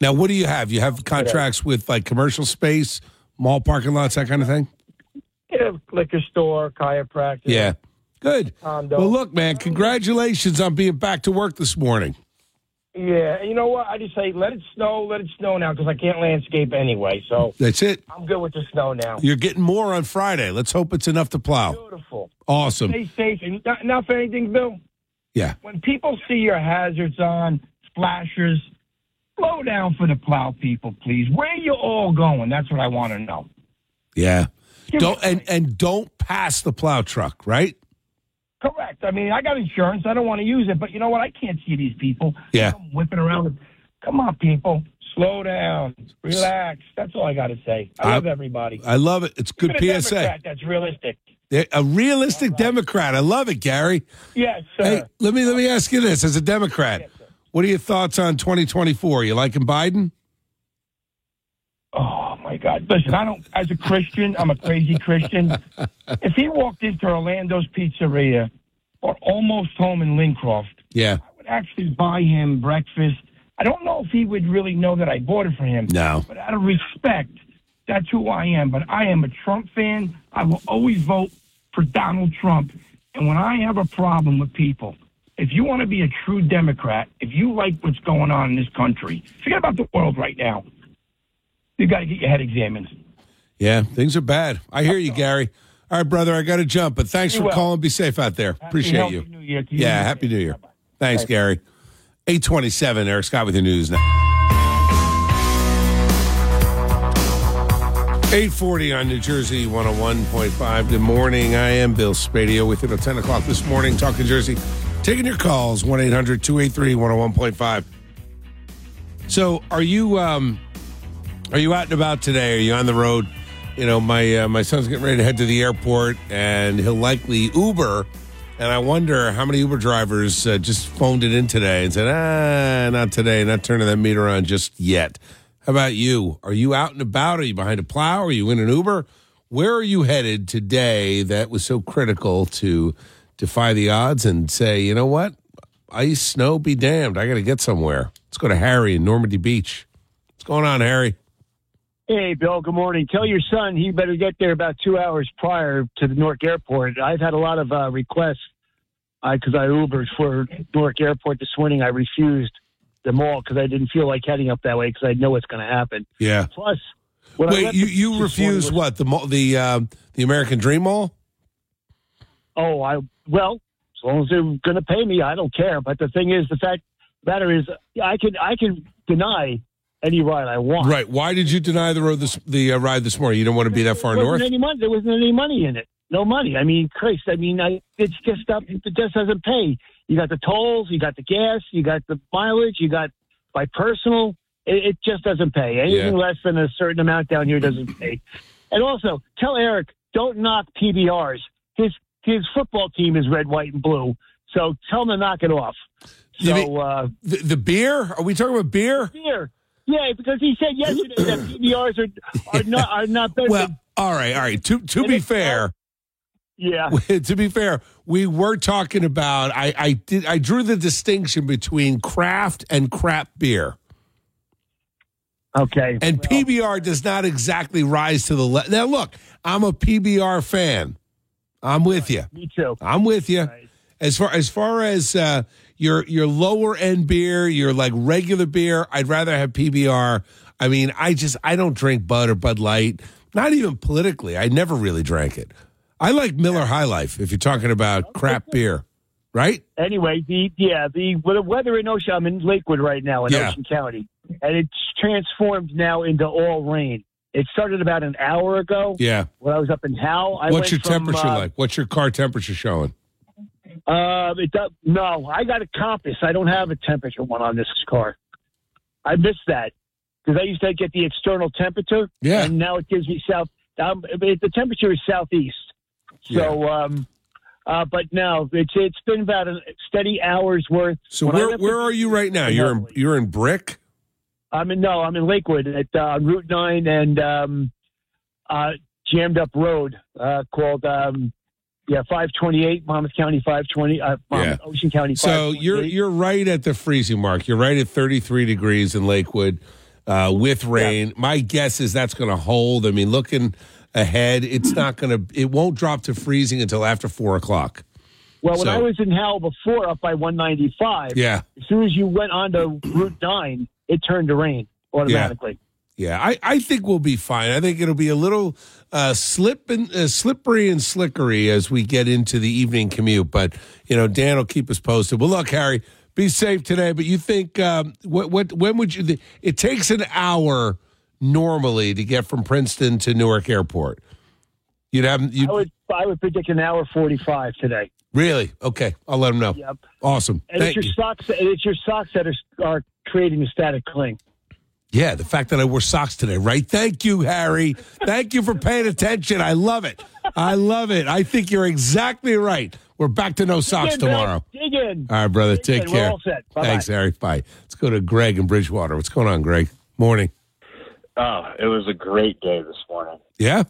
Now, what do you have? You have contracts with like commercial space, mall parking lots, that kind of thing. Yeah, liquor store, chiropractor. Yeah. Good. Condo. Well, look, man, congratulations on being back to work this morning. Yeah, and you know what? I just say let it snow, let it snow now because I can't landscape anyway. So That's it. I'm good with the snow now. You're getting more on Friday. Let's hope it's enough to plow. Beautiful. Awesome. Stay safe. And not, not for anything, Bill. Yeah. When people see your hazards on, flashers, slow down for the plow people, please. Where you all going? That's what I want to know. Yeah. Don't and and don't pass the plow truck, right? Correct. I mean, I got insurance. I don't want to use it, but you know what? I can't see these people. Yeah. Come whipping around. Come on, people. Slow down. Relax. That's all I got to say. I, I- love everybody. I love it. It's good Even PSA. Democrat that's realistic. A realistic Democrat. I love it, Gary. Yes, sir. Hey, let me let me ask you this: as a Democrat, what are your thoughts on 2024? You liking Biden? Oh my God! Listen, I don't. As a Christian, I'm a crazy Christian. if he walked into Orlando's Pizzeria or almost home in Lincroft, Yeah. I would actually buy him breakfast. I don't know if he would really know that I bought it for him. No. But out of respect, that's who I am. But I am a Trump fan. I will always vote for Donald Trump. And when I have a problem with people, if you want to be a true Democrat, if you like what's going on in this country, forget about the world right now. You got to get your head examined. Yeah, things are bad. I hear you, Gary. All right, brother, I got to jump, but thanks You for calling. Be safe out there. Appreciate you. New Year to you. Yeah, happy New Year. Thanks, Gary. 827, Eric Scott with your news now. 840 on New Jersey 101.5. Good morning. I am Bill Spadea with you at 10 o'clock this morning, talking Jersey. Taking your calls, 1 800 283 101.5. So, are you um, are you out and about today? Are you on the road? You know, my uh, my son's getting ready to head to the airport, and he'll likely Uber. And I wonder how many Uber drivers uh, just phoned it in today and said, "Ah, not today, not turning that meter on just yet." How about you? Are you out and about? Are you behind a plow? Are you in an Uber? Where are you headed today? That was so critical to defy the odds and say, you know what? ice, snow, be damned. I got to get somewhere. Let's go to Harry in Normandy Beach. What's going on, Harry? Hey, Bill, good morning. Tell your son he better get there about two hours prior to the Newark Airport. I've had a lot of uh, requests because I Ubered for Newark Airport this morning. I refused them all because I didn't feel like heading up that way because I know what's going to happen. Yeah. Plus, Wait, you you refused what the the um, the American Dream Mall? Oh, I well, as long as they're going to pay me, I don't care. But the thing is, the fact matter is, I can I can deny any ride I want. Right. Why did you deny the road this the uh, ride this morning? You don't want to be that far there north. any money. There wasn't any money in it. No money. I mean, Christ. I mean, I, it's just stuff. It just doesn't pay. You got the tolls. You got the gas. You got the mileage. You got by personal. It, it just doesn't pay. Anything Yeah. less than a certain amount down here doesn't pay. And also, tell Eric don't knock PBRs. His his football team is red, white, and blue. So tell him to knock it off. So mean- uh, The, the beer? Are we talking about beer? beer. Yeah, because he said yesterday that PBRs are are not are not better. Well, than, all right, all right. To to be fair, yeah. to be fair, we were talking about. I I did I drew the distinction between craft and crap beer. Okay. And PBR does not exactly rise to the level. Now, look, I'm a PBR fan. I'm with you. Me too. I'm with you. As far as far as uh, your your lower end beer, your like regular beer, I'd rather have PBR. I mean, I just I don't drink Bud or Bud Light. Not even politically. I never really drank it. I like Miller High Life. If you're talking about crap beer, right? Anyway, the yeah the the weather in Ocean. I'm in Lakewood right now in Yeah. Ocean County, and it's transformed now into all rain. It started about an hour ago. Yeah. When I was up in Howell, I What's your from, temperature uh, like? What's your car temperature showing? Uh, it does, no, I got a compass. I don't have a temperature one on this car. I missed that because I used to get the external temperature. Yeah. And now it gives me south. Um, it- the temperature is southeast. So, um, uh, but no, it's it's been about a steady hour's worth. So When where where are you right now? You're in you're in Brick. I'm in no, I'm in Lakewood at uh, Route Nine and um, uh, jammed up road uh, called um, yeah 528 Monmouth County 520 uh, Monmouth, Ocean County. So you're you're right at the freezing mark. You're right at 33 degrees in Lakewood uh, with rain. My guess is that's going to hold. I mean, looking ahead, it's not going to. It won't drop to freezing until after four o'clock. Well, when So- I was in Howell before, up by 195, Yeah. as soon as you went onto Route 9, it turned to rain automatically. Yeah, I, I think we'll be fine. I think it'll be a little uh, slip and uh, slippery and slickery as we get into the evening commute. But you know, Dan will keep us posted. Well, look, Harry, be safe today. But you think um, what what when would you? It takes an hour normally to get from Princeton to Newark Airport. You'd have you I would I would predict an hour 45 today. really okay. I'll let him know. Yep. Awesome. And Thank it's you. your socks. It's your socks that are, are creating a static cling. Yeah, the fact that I wore socks today, right? Thank you, Harry. Thank you for paying attention. I love it. I love it. I think you're exactly right. We're back to no socks in, tomorrow. Dig in. All right, brother. Dig Take in. We're care. all set. Thanks, Harry. Bye. Let's go to Greg in Bridgewater. What's going on, Greg? Morning. Oh, it was a great day this morning. Yeah?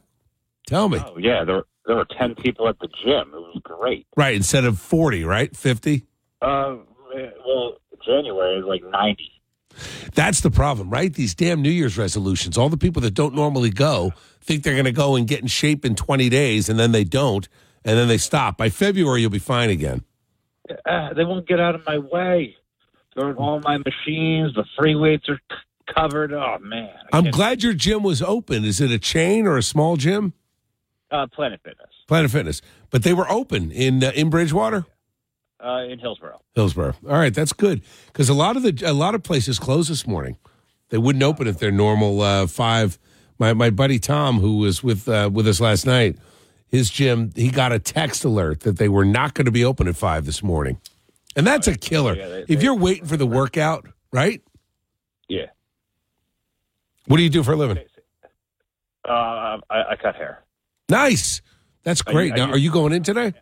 Tell me. Oh yeah, there there were ten people at the gym. It was great. Right. Instead of 40, right? 50? Uh, well, January is like ninety. That's the problem, right? These damn New Year's resolutions. All the people that don't normally go think they're going to go and get in shape in 20 days, and then they don't, and then they stop. By February, you'll be fine again. Uh, they won't get out of my way. They're in all my machines. The free weights are c- covered. Oh man, I'm glad your gym was open. Is it a chain or a small gym? uh, Planet Fitness Planet Fitness. But they were open in uh, in Bridgewater, uh, in Hillsborough. Hillsborough. All right, that's good because a lot of the a lot of places closed this morning. They wouldn't open at their normal uh, five. My my buddy Tom, who was with uh, with us last night, his gym, he got a text alert that they were not going to be open at five this morning, and that's a killer. Yeah, they- if you're waiting for the workout, right? Yeah. What do you do for a living? Uh, I, I cut hair. Nice. That's great. I now, are you going in today?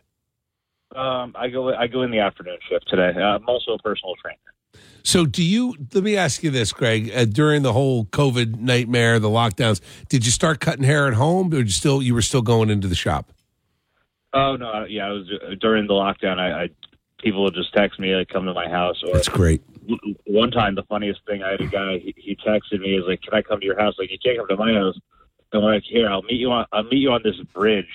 Um, I go I go in the afternoon shift today. Uh, I'm also a personal trainer. So, do you? Let me ask you this, Greg. Uh, during the whole COVID nightmare, the lockdowns, did you start cutting hair at home, or you still you were still going into the shop? Oh no, yeah, I was uh, during the lockdown. I, I people will just text me like come to my house. Or That's great. one time, the funniest thing, I had a guy. He, he texted me. He's like, "Can I come to your house?" Like, you can't come to my house. I'm like, "Here, I'll meet you on. I'll meet you on this bridge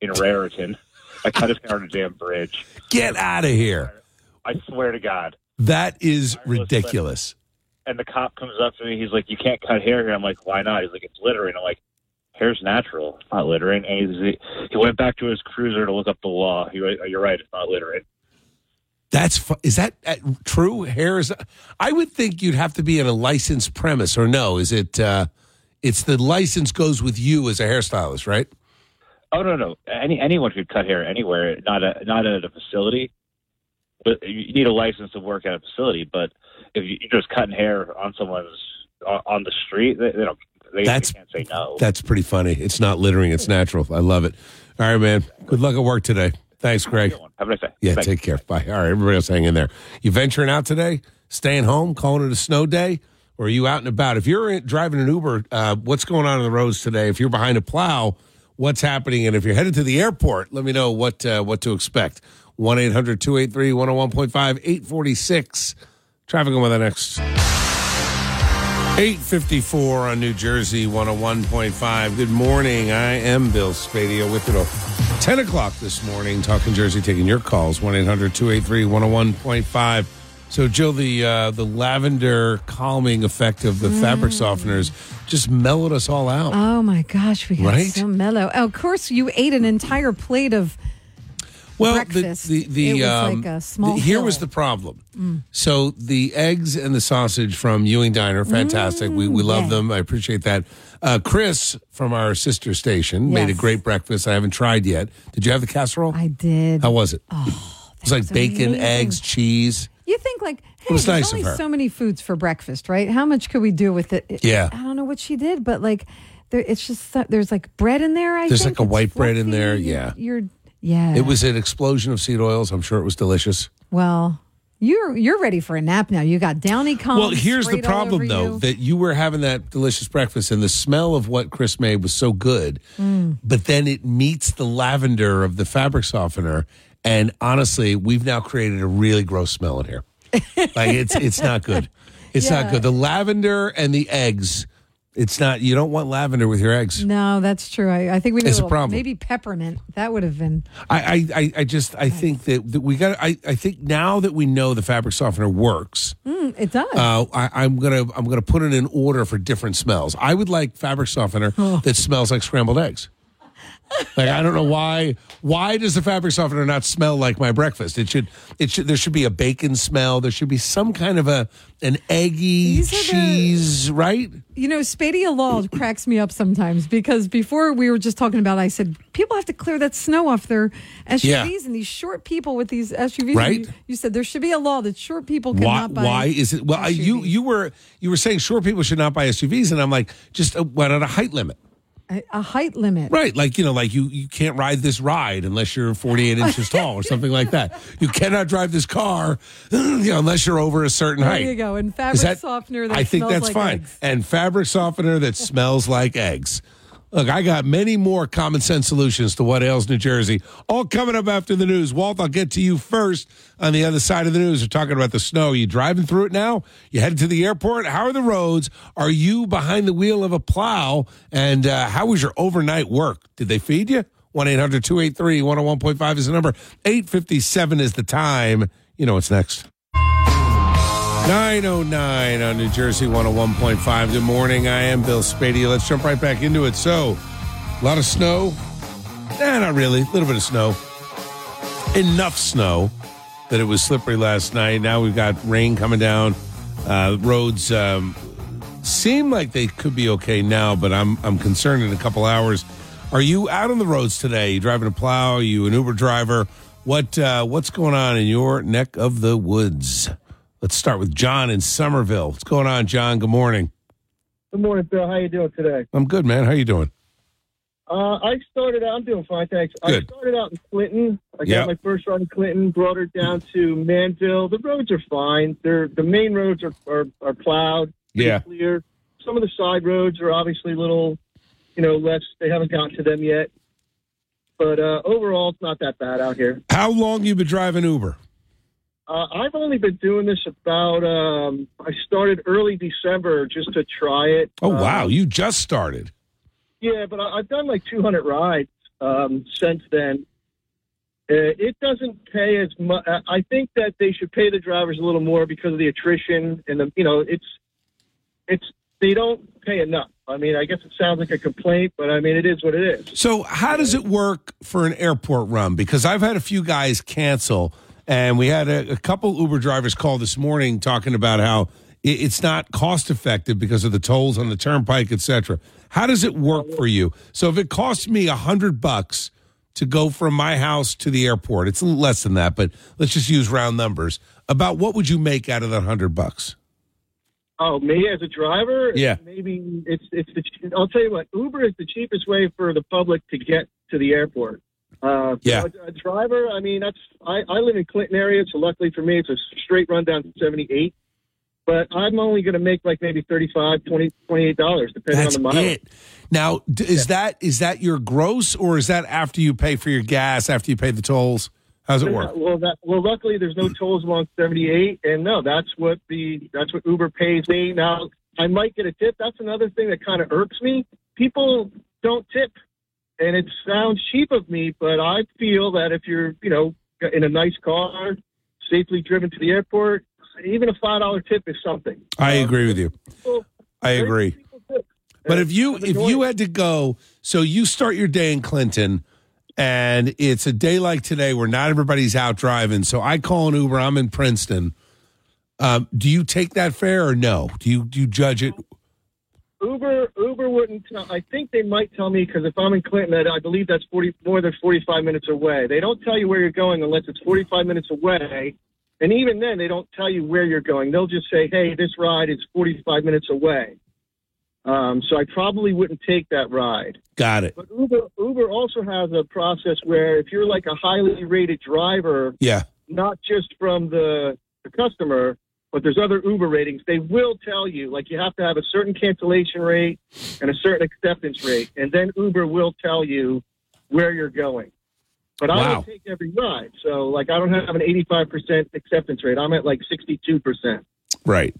in Raritan." I cut his hair on a damn bridge. Get out of here. I swear to God. That is ridiculous. And the cop comes up to me. He's like, "You can't cut hair here." I'm like, "Why not?" He's like, "It's littering." I'm like, "Hair's natural. It's not littering." And he's, he went back to his cruiser to look up the law. He, you're right. It's not littering. That's fu- is that uh, true? Hair is. I would think you'd have to be in a licensed premise, or no? Is it? Uh, it's the license goes with you as a hairstylist, right? Oh no, no. Any anyone could cut hair anywhere, not a, not at a facility. But you need a license to work at a facility. But if you- you're just cutting hair on someone's on on the street, they, they don't. They, That's- they can't say no. That's pretty funny. It's not littering. It's natural. I love it. All right, man. Good luck at work today. Thanks, Greg. Have a nice day. Yeah, Thanks. take care. Bye. All right, everybody else hang in there. You venturing out today? Staying home? Calling it a snow day? Or are you out and about? If you're driving an Uber, uh, what's going on in the roads today? If you're behind a plow, what's happening? And if you're headed to the airport, let me know what uh, what to expect. 1 800 283 101.5 846. Traffic on the next. 854 on New Jersey 101.5. Good morning. I am Bill Spadea with it all. 10 o'clock this morning, talking Jersey, taking your calls 1 800 283 101.5. So, Jill, the uh, the lavender calming effect of the fabric softeners just mellowed us all out. Oh my gosh, we got Right? so mellow. Oh, of course, you ate an entire plate of well, breakfast. the the, the it was um, like a small. the- here was the problem. Mm. So the eggs and the sausage from Ewing Diner, fantastic. we we love yeah. them. I appreciate that. Uh, Chris from our sister station made a great breakfast. I haven't tried yet. Did you have the casserole? I did. How was it? it was like was bacon, amazing. eggs, cheese. You think like, hey, there's nice only so many foods for breakfast, right? How much could we do with it? Yeah. I don't know what she did, but like, there, it's just there's like bread in there. I There's think. like a It's white bread in there, yeah. You're yeah. It was an explosion of seed oils. I'm sure it was delicious. well. You're you're ready for a nap now. You got downy combs. well, here's the problem, though, you. that you were having that delicious breakfast and the smell of what Chris made was so good. Mm. but then it meets the lavender of the fabric softener and honestly we've now created a really gross smell in here like it's it's not good it's not good the lavender and the eggs it's not you don't want lavender with your eggs No, that's true. I, I think we need It's a little- problem. Maybe peppermint. That would have been. I, I, I, just I think that, that we got I, I think now that we know the fabric softener works Mm, it does. uh, I, I'm gonna I'm gonna put it in order for different smells. I would like fabric softener Oh. that smells like scrambled eggs. Like I don't know why. Why does the fabric softener not smell like my breakfast? It should. It should. There should be a bacon smell. There should be some kind of a an eggy These are the- cheese, right? You know, Spadea Law cracks me up sometimes because before we were just talking about, I said people have to clear that snow off their SUVs, Yeah. and these short people with these SUVs. Right. You, you said there should be a law that short people Why? cannot buy. Why is it? Well, I- you you were you were saying short people should not buy SUVs, and I'm like, just uh, what at a height limit. A, a height limit? Right, like you know, like you you can't ride this ride unless you're 48 inches tall or something like that. You cannot drive this car, you know, unless you're over a certain There height. There you go. And fabric that- softener that I think that's like fine. eggs. And fabric softener that smells like eggs. Look, I got many more common sense solutions to what ails New Jersey. All coming up after the news. Walt, I'll get to you first on the other side of the news. We're talking about the snow. Are You driving through it now? You headed to the airport? How are the roads? Are you behind the wheel of a plow? And uh, how was your overnight work? Did they feed you? 1 800 283 101.5 is the number. 857 is the time. You know what's next. 909 on New Jersey 101.5. Good morning. I am Bill Spadea. Let's jump right back into it. So, a lot of snow. Nah, not really. A little bit of snow. Enough snow that it was slippery last night. Now we've got rain coming down. Uh, roads um, seem like they could be okay now, but I'm I'm concerned in a couple hours. Are you out on the roads today? You driving a plow? Are you an Uber driver? What uh, what's going on in your neck of the woods? Let's start with John in Somerville. What's going on, John? Good morning. Good morning, Bill. How you doing today? I'm good, man. How you doing? Uh, I started out. I'm doing fine, thanks. Good. I started out in Clinton. I got Yep. my first run in Clinton. Brought her down to Manville. The roads are fine. They're the main roads are are, are plowed. Yeah. clear. Some of the side roads are obviously a little, you know, less. They haven't gotten to them yet. But, But uh, overall, it's not that bad out here. How long you been driving Uber? Uh. Uh? Uh, I've only been doing this about. Um, I started early December just to try it. Oh Uh, wow, you just started. Yeah, but I, I've done like 200 rides um, since then. Uh, it doesn't pay as much. I think that they should pay the drivers a little more because of the attrition and the. You know, it's it's they don't pay enough. I mean, I guess it sounds like a complaint, but I mean, it is what it is. So how does it work for an airport run? Because I've had a few guys cancel, and we had a, a couple Uber drivers call this morning talking about how it, it's not cost effective because of the tolls on the turnpike, etc. How does it work for you? So if it costs me a hundred bucks to go from my house to the airport, it's less than that, but let's just use round numbers. About what would you make out of that hundred bucks? Oh, me as a driver? Yeah. Maybe it's it's the. I'll tell you what. Uber is the cheapest way for the public to get to the airport. Uh, Yeah. A, a driver. I mean, that's. I, I live in Clinton area, so luckily for me, it's a straight run down to seventy eight. But I'm only going to make like maybe 35 20 28 dollars, depending That's on the mileage. it. Now, is that is that your gross, or is that after you pay for your gas, after you pay the tolls? How's it work? Well, that well, luckily there's no tolls along 78, and no, that's what the that's what Uber pays me. Now I might get a tip. That's another thing that kind of irks me. People don't tip, and it sounds cheap of me, but I feel that if you're you know in a nice car, safely driven to the airport, even a five dollar tip is something. I agree with you. I agree. But if you if you had to go, so you start your day in Clinton, and it's a day like today where not everybody's out driving. So I call an Uber. I'm in Princeton. Um, do you take that fare or no? Do you do you judge it? Uber Uber wouldn't. Tell, I think they might tell me because if I'm in Clinton, I I believe that's forty more than forty five minutes away. They don't tell you where you're going unless it's forty five minutes away, and even then, they don't tell you where you're going. They'll just say, "Hey, this ride is forty five minutes away." Um, so I probably wouldn't take that ride. Got it. But Uber Uber also has a process where if you're like a highly rated driver, Yeah. not just from the, the customer, but there's other Uber ratings. They will tell you, like, you have to have a certain cancellation rate and a certain acceptance rate, and then Uber will tell you where you're going. But I Wow. don't take every ride. So, like, I don't have an 85% acceptance rate. I'm at like 62%. Right.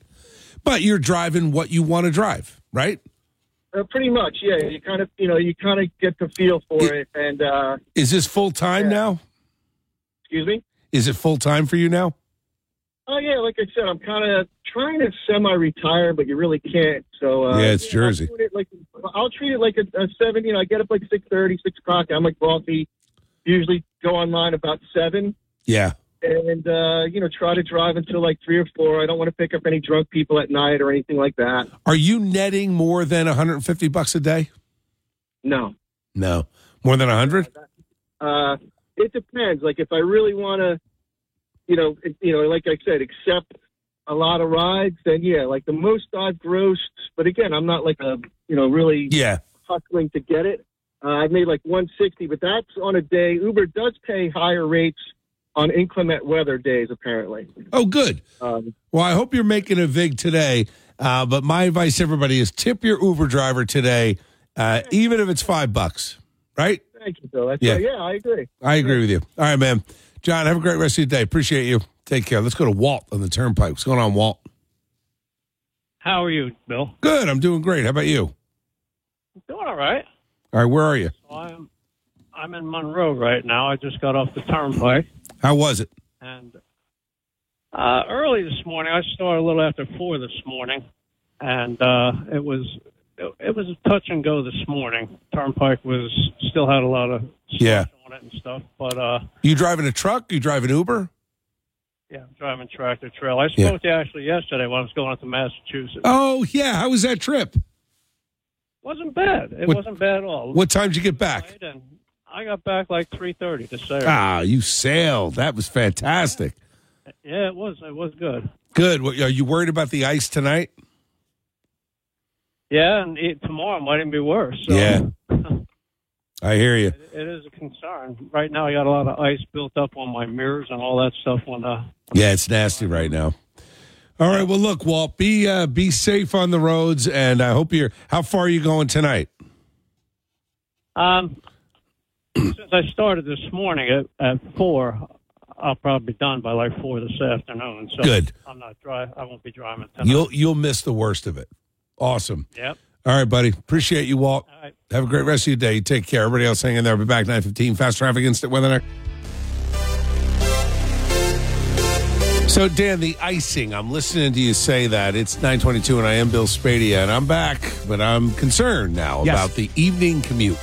But you're driving what you want to drive, right? Uh, pretty much, yeah. You kind of, you know, you kind of get the feel for it. And, uh, Is this full time now? excuse me? Is it full time for you now? Oh yeah, like I said, I'm kind of trying to semi-retire, but you really can't. So uh, Yeah, it's I'll Jersey. treat it like I'll treat it like a, a seven. You know, I get up like six thirty, six o'clock. I'm like coffee. Usually go online about seven, Yeah. and uh, you know, try to drive until like three or four. I don't want to pick up any drunk people at night or anything like that. Are you netting more than 150 bucks a day? No. No. More than 100? Uh, it depends. Like if I really want to, you know, you know, like I said, accept a lot of rides, then yeah, like the most I've grossed. But again, I'm not like a, you know, really Yeah. hustling to get it. Uh, I've made like 160, but that's on a day. Uber does pay higher rates on inclement weather days, apparently. Oh, good. Um, Well, I hope you're making a vig today. Uh, but my advice to everybody is tip your Uber driver today, uh, even if it's five bucks, right? thank you, Bill. That's Yeah. yeah. yeah, I agree. I agree with you. All right, man. John, have a great rest of your day. Appreciate you. Take care. Let's go to Walt on the turnpike. What's going on, Walt? How are you, Bill? Good. I'm doing great. How about you? Doing all right. All right, where are you? I'm I'm in Monroe right now. I just got off the turnpike, How was it? and uh, early this morning I started a little after four this morning, and uh, it was it, was a touch and go this morning. Turnpike was still had a lot of Yeah. on it and stuff, but uh, You driving a truck? You driving Uber? yeah, I'm driving tractor trail. I spoke Yeah. to you actually yesterday when I was going up to Massachusetts. Oh, yeah. How was that trip? wasn't bad. It What- wasn't bad at all. What time did you get back? And I got back like three thirty to Saturday. Ah, you sailed. That was fantastic. Yeah, it was. It was good. Good. Are you worried about the ice tonight? Yeah, and it, tomorrow might even be worse. So Yeah. I hear you. it is a concern. Right now, I got a lot of ice built up on my mirrors and all that stuff. When uh, Yeah, it's nasty right now. All right. Well, look, Walt, be uh, be safe on the roads, and I hope you're. How far are you going tonight? um, since I started this morning at, at four, I'll probably be done by like four this afternoon. So Good. I'm not dry. I won't be driving tonight. You'll you'll miss the worst of it. Awesome. Yep. All right, buddy. Appreciate you, Walt. All right. Have a great rest of your day. Take care. Everybody else hang in there. I'll be back 915. Fast traffic instant weather next. So, Dan, the icing, I'm listening to you say that. It's 922 and I am Bill Spadea and I'm back, but I'm concerned now Yes. about the evening commute.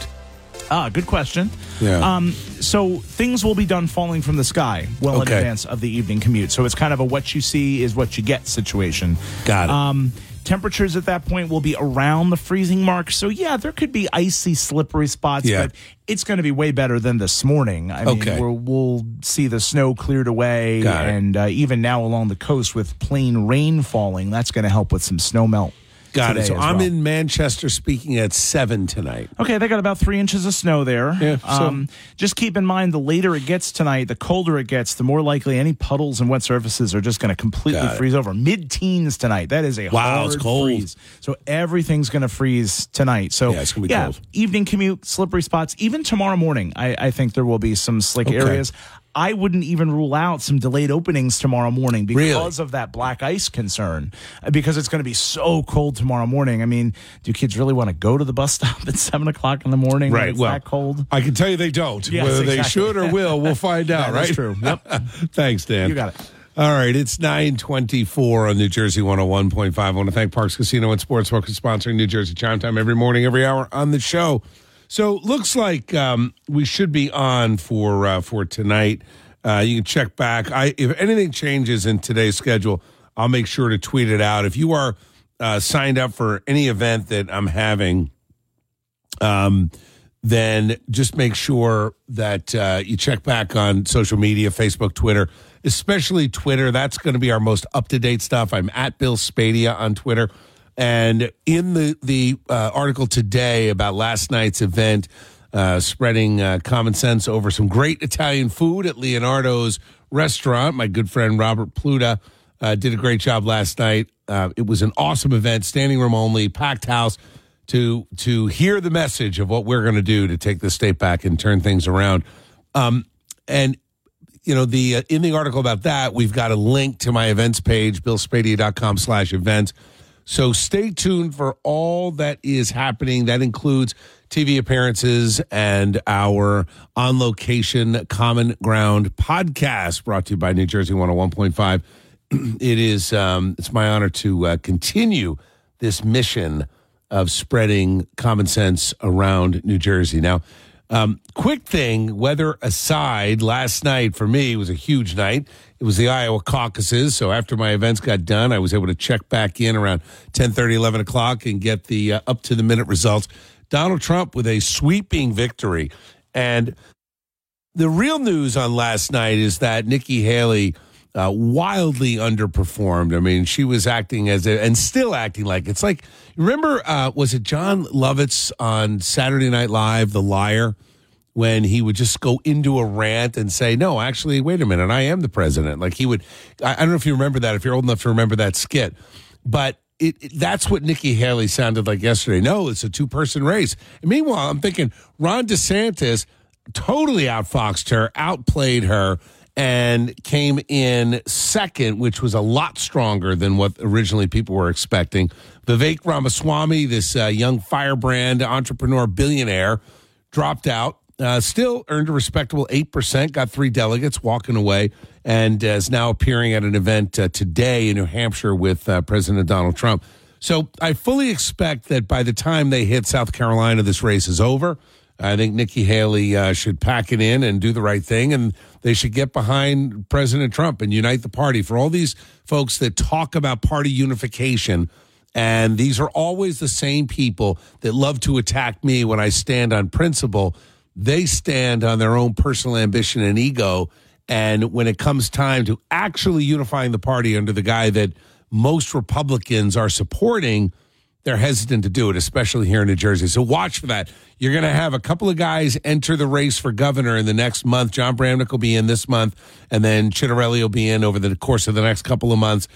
Ah, good question. Yeah. Um, so things will be done falling from the sky well Okay. in advance of the evening commute. So it's kind of a what you see is what you get situation. Got it. Um, temperatures at that point will be around the freezing mark. So yeah, there could be icy, slippery spots, Yeah. but it's going to be way better than this morning. I mean, Okay. we'll, we'll see the snow cleared away, and uh, even now along the coast with plain rain falling, that's going to help with some snow melt. Got it. So I'm well. in Manchester speaking at 7 tonight. Okay, they got about three inches of snow there. Yeah, so- um, just keep in mind, the later it gets tonight, the colder it gets, the more likely any puddles and wet surfaces are just going to completely freeze over. Mid teens tonight. That is a Wow, hard it's cold. freeze. So everything's going to freeze tonight. So Yeah, it's gonna be yeah, cold. evening commute, slippery spots. Even tomorrow morning, I, I think there will be some slick Okay. areas. I wouldn't even rule out some delayed openings tomorrow morning because Really? of that black ice concern. uh, Because it's going to be so cold tomorrow morning. I mean, do kids really want to go to the bus stop at seven o'clock in the morning? when Right. It's well, that cold. I can tell you they don't. Yes, Whether they should or will, we'll find out, That right? true. Yep. Thanks, Dan. You got it. All right, it's 924 on New Jersey 101.5. I want to thank Parx Casino and Sportsbook for sponsoring New Jersey Chime Time every morning, every hour on the show. So looks like um, we should be on for uh, for tonight. Uh, you can check back. I if anything changes in today's schedule, I'll make sure to tweet it out. If you are uh, signed up for any event that I'm having, um, then just make sure that uh, you check back on social media Facebook, Twitter, especially Twitter. That's going to be our most up to date stuff. I'm at Bill Spadea on Twitter. And in the, the uh, article today about last night's event, uh, spreading uh, common sense over some great Italian food at Leonardo's restaurant, my good friend Robert Pluta uh, did a great job last night. Uh, it was an awesome event, standing room only, packed house to to hear the message of what we're going to do to take the state back and turn things around. Um, and you know the uh, in the article about that, we've got a link to my events page, billspadea.com slash events. So stay tuned for all that is happening. That includes TV appearances and our on location common ground podcast brought to you by New Jersey 101.5. It is um, it's my honor to uh, continue this mission of spreading common sense around New Jersey. Now, um, quick thing, weather aside, last night for me was a huge night. It was the Iowa caucuses. So after my events got done, I was able to check back in around 10 30, 11 o'clock and get the uh, up to the minute results. Donald Trump with a sweeping victory. And the real news on last night is that Nikki Haley uh, wildly underperformed. I mean, she was acting as a, and still acting like it's like, remember, uh, was it Jon Lovitz on Saturday Night Live, The Liar? When he would just go into a rant and say, "No, actually, wait a minute, I am the president." Like he would. I, I don't know if you remember that. If you're old enough to remember that skit, but it, it- that's what Nikki Haley sounded like yesterday. No, it's a two person race. And meanwhile, I'm thinking Ron DeSantis totally outfoxed her, outplayed her. And came in second, which was a lot stronger than what originally people were expecting. Vivek Ramaswamy, this uh, young firebrand entrepreneur billionaire, dropped out. Uh, still earned a respectable 8%, got three delegates walking away, and uh, is now appearing at an event uh, today in New Hampshire with uh, President Donald Trump. So I fully expect that by the time they hit South Carolina, this race is over. I think Nikki Haley uh, should pack it in and do the right thing, and they should get behind President Trump and unite the party. For all these folks that talk about party unification, and these are always the same people that love to attack me when I stand on principle. They stand on their own personal ambition and ego. And when it comes time to actually unifying the party under the guy that most Republicans are supporting, they're hesitant to do it, especially here in New Jersey. So watch for that. You're going to have a couple of guys enter the race for governor in the next month. Jon Bramnick will be in this month, and then Ciattarelli will be in over the course of the next couple of months.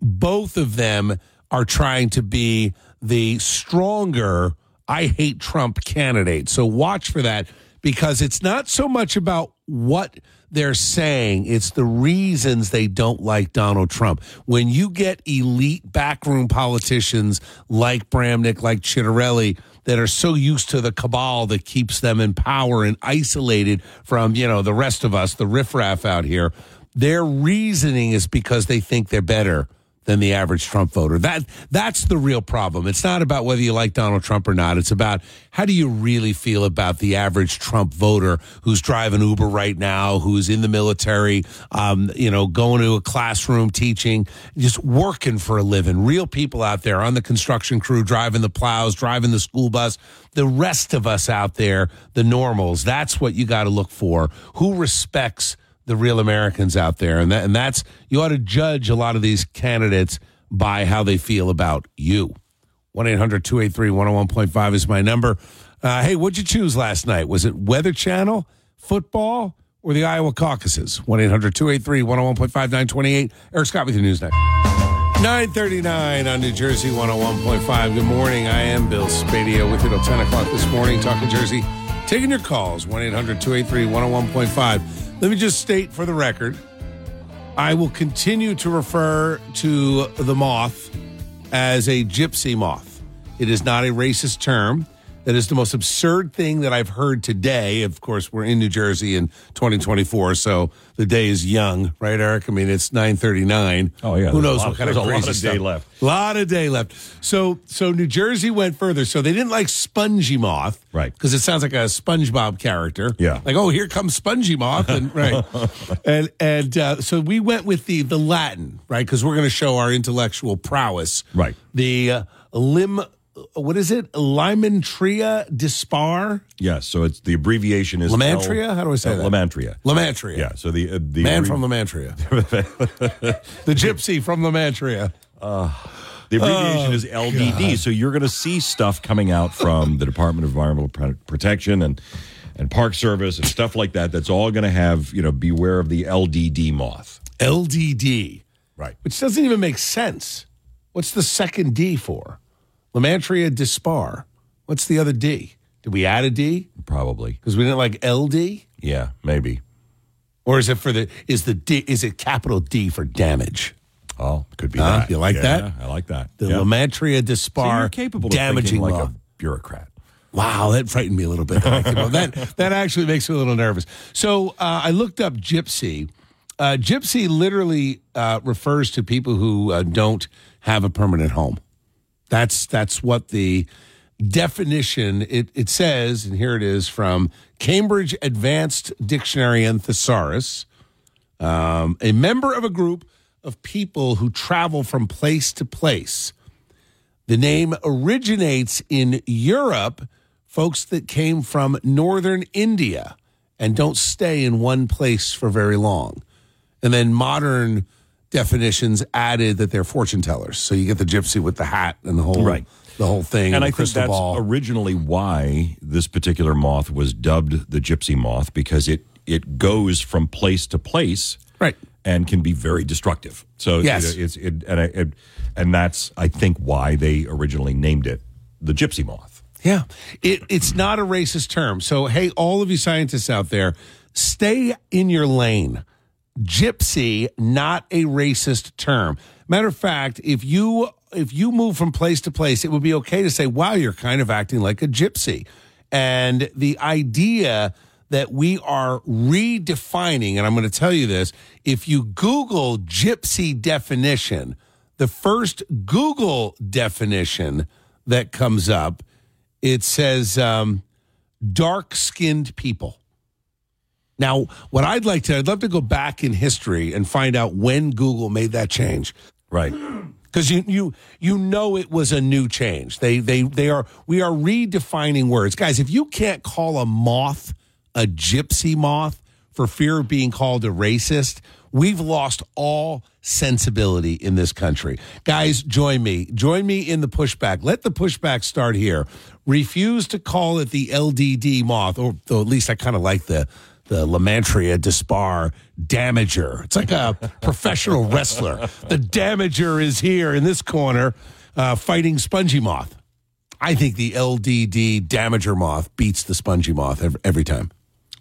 Both of them are trying to be the stronger, I hate Trump candidate. So watch for that because it's not so much about what they're saying. It's the reasons they don't like Donald Trump. When you get elite backroom politicians like Bramnick, like Ciattarelli, that are so used to the cabal that keeps them in power and isolated from, you know, the rest of us, the riffraff out here, their reasoning is because they think they're better than the average Trump voter. That that's the real problem. It's not about whether you like Donald Trump or not. It's about how do you really feel about the average Trump voter who's driving Uber right now, who's in the military, um, you know, going to a classroom teaching, just working for a living. Real people out there on the construction crew, driving the plows, driving the school bus. The rest of us out there, the normals. That's what you got to look for. Who respects the real Americans out there, and that, and that's you ought to judge a lot of these candidates by how they feel about you. One 101.5 is my number. Uh, hey, what'd you choose last night? Was it Weather Channel, football, or the Iowa caucuses? 1 800 283 101.5 928. Eric Scott with your news next. 939 on New Jersey 101.5. Good morning. I am Bill Spadea with you till 10 o'clock this morning, talking Jersey. Taking your calls, 1 800 283 101.5. Let me just state for the record I will continue to refer to the moth as a gypsy moth. It is not a racist term. That is the most absurd thing that I've heard today. Of course, we're in New Jersey in 2024, so the day is young, right, Eric? I mean, it's 9:39. Oh yeah, who knows lot- what kind of there's a crazy lot of stuff. day left. A lot of day left. So, so New Jersey went further. So they didn't like Spongy Moth, Right. Because it sounds like a SpongeBob character. Yeah. like oh, here comes Spongy Moth, and right, and and uh, so we went with the the Latin, right? Because we're going to show our intellectual prowess, Right. The uh, lim, what is it? Lymantria dispar. Yes, so it's the abbreviation is Lamantria? L- How do I say uh, that? Lamantria. Lamantria. Yeah. So the uh, the Man abbrev- from Lamantria. the gypsy from Lamantria. The abbreviation Oh, is LDD. So you're going to see stuff coming out from the Department of Environmental Protection and and Park Service and stuff like that. That's all going to have you know beware of the LDD moth. LDD. Right. Which doesn't even make sense. What's the second D for? Lamantria dispar. What's the other D? Did we add a D? Probably. Because we didn't like LD? Yeah, maybe. Or is it for the is the D is it capital D for damage? Oh, could be Huh? that. You like Yeah, that? I like that. The Yeah. Lamantria So dispar you're capable damaging like moth. a bureaucrat. Wow, that frightened me a little bit. that that actually makes me a little nervous. So uh, I looked up gypsy. Uh, gypsy literally uh, refers to people who uh, don't have a permanent home. That's that's what the definition it, it says, and here it is from Cambridge Advanced Dictionary and Thesaurus. Um, a member of a group of people who travel from place to place. The name originates in Europe, folks that came from northern India and don't stay in one place for very long. And then modern definitions added that they're fortune tellers. So you get the gypsy with the hat and the whole Right. the whole thing And the I think that's ball. originally why this particular moth was dubbed the gypsy moth because it it goes from place to place, right, and can be very destructive. So Yes. it, it's it, and I, it, and that's I think why they originally named it the gypsy moth. Yeah. It, it's not a racist term. So, hey, all of you scientists out there, stay in your lane. Gypsy, not a racist term. Matter of fact, if you if you move from place to place, it would be okay to say, "Wow, you're kind of acting like a gypsy." And the idea that we are redefining, and I'm going to tell you this: if you Google gypsy definition, the first Google definition that comes up, it says um, dark skinned people. Now, what I'd like to, I'd love to go back in history and find out when Google made that change. Right. Because you you you know it was a new change. They they they are we are redefining words, guys. If you can't call a moth a gypsy moth for fear of being called a racist, we've lost all sensibility in this country. Guys, join me. Join me in the pushback. Let the pushback start here. Refuse to call it the LDD moth, or though at least I kind of like the the Lamantria dispar damager. It's like a professional wrestler. The damager is here in this corner uh, fighting spongy moth. I think the LDD damager moth beats the spongy moth every, every time.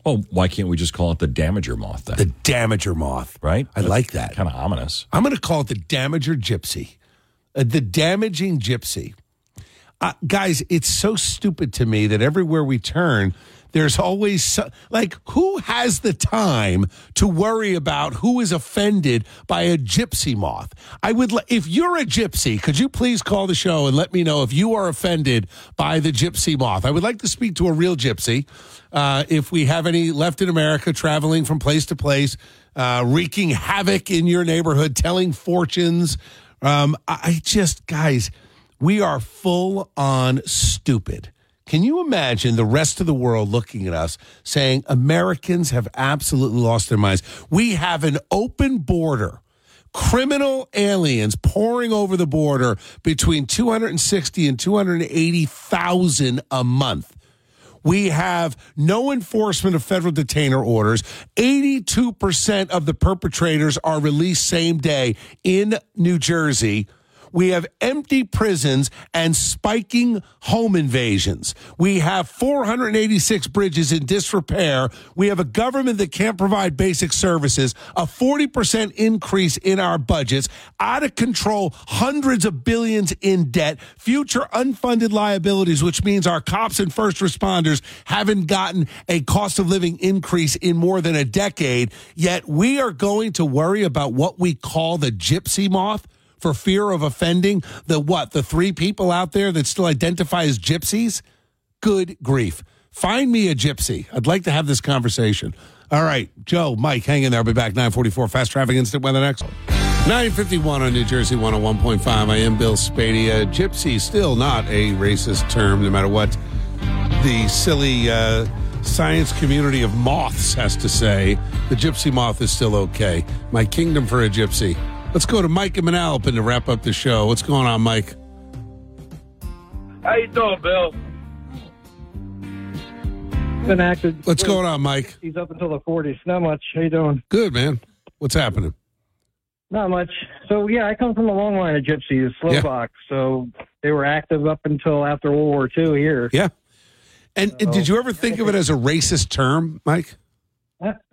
Well, why can't we just call it the Damager moth then? The Damager moth. right? I like that. Kind of ominous. I'm going to call it the Damager Gypsy. Uh, the damaging gypsy. Uh, guys, it's so stupid to me that everywhere we turn, there's always so, like who has the time to worry about who is offended by a gypsy moth? I would if you're a gypsy, could you please call the show and let me know if you are offended by the gypsy moth? I would like to speak to a real gypsy. Uh, if we have any left in America traveling from place to place, uh, wreaking havoc in your neighborhood, telling fortunes. Um, I just, guys, we are full on stupid. Can you imagine the rest of the world looking at us saying Americans have absolutely lost their minds? We have an open border. Criminal aliens pouring over the border between 260 and 280,000 a month. We have no enforcement of federal detainer orders. 82% of the perpetrators are released same day in New Jersey. We have empty prisons and spiking home invasions. We have 486 bridges in disrepair. We have a government that can't provide basic services, a 40% increase in our budgets, out of control, hundreds of billions in debt, future unfunded liabilities, which means our cops and first responders haven't gotten a cost of living increase in more than a decade. Yet we are going to worry about what we call the gypsy moth for fear of offending the what? The three people out there that still identify as gypsies? Good grief. Find me a gypsy. I'd like to have this conversation. All right, Joe, Mike, hang in there. I'll be back 944 Fast Traffic Instant Weather next. 951 on New Jersey 101.5. I am Bill Spadea. Gypsy still not a racist term, no matter what the silly uh, science community of moths has to say. The gypsy moth is still okay. My kingdom for a gypsy. Let's go to Mike and Manalapan to wrap up the show. What's going on, Mike? How you doing, Bill? Been active. What's going on, Mike? He's up until the 40s. Not much. How you doing? Good, man. What's happening? Not much. So yeah, I come from a long line of gypsies, Slovaks. So they were active up until after World War II here. Yeah. And, and did you ever think of it as a racist term, Mike?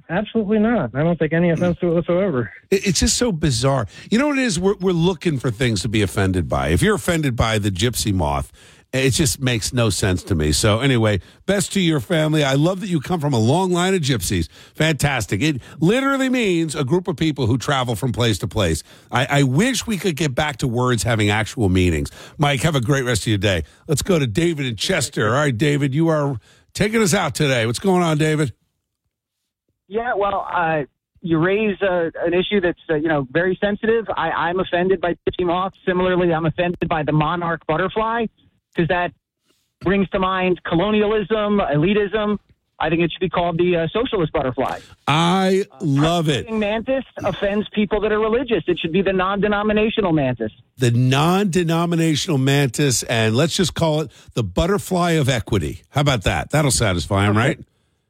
Absolutely not. I don't take any offense to it whatsoever. It's just so bizarre. You know what it is? We're, we're looking for things to be offended by. If you're offended by the gypsy moth, it just makes no sense to me. So, anyway, best to your family. I love that you come from a long line of gypsies. Fantastic. It literally means a group of people who travel from place to place. I, I wish we could get back to words having actual meanings. Mike, have a great rest of your day. Let's go to David in Chester. All right, David, you are taking us out today. What's going on, David? Yeah, well, uh, you raise uh, an issue that's uh, you know very sensitive. I, I'm offended by gypsy moths. Similarly, I'm offended by the monarch butterfly because that brings to mind colonialism, elitism. I think it should be called the uh, socialist butterfly. I love it. Mantis offends people that are religious. It should be the non-denominational mantis. the non-denominational mantis and let's just call it the butterfly of equity how about that that'll satisfy him right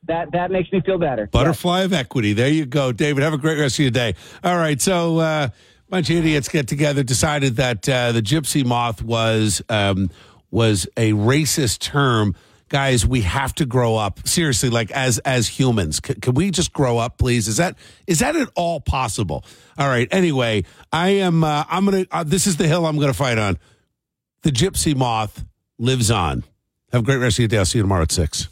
That that makes me feel better. butterfly of equity. There you go. David have a great rest of your day. All right so uh, bunch of idiots get together decided that uh, the gypsy moth was um, was a racist term. Guys we have to grow up. Seriously like as as humans. C- can we just grow up please? Is that is that at all possible? All right anyway i am uh, i'm gonna uh, this is the hill i'm gonna fight on. The gypsy moth lives on. Have a great rest of your day. I'll see you tomorrow at six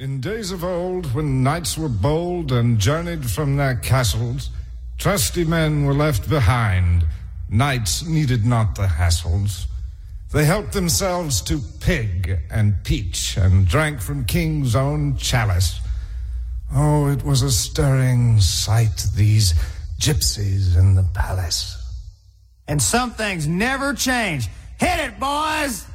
In days of old, when knights were bold and journeyed from their castles, trusty men were left behind. Knights needed not the hassles. They helped themselves to pig and peach and drank from king's own chalice. Oh, it was a stirring sight, these gypsies in the palace. And some things never change. Hit it, boys!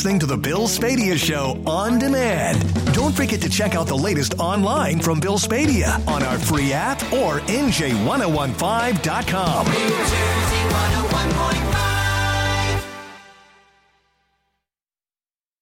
Listening to the Bill Spadea Show on demand. Don't forget to check out the latest online from Bill Spadea on our free app or NJ1015.com. New Jersey 101.5.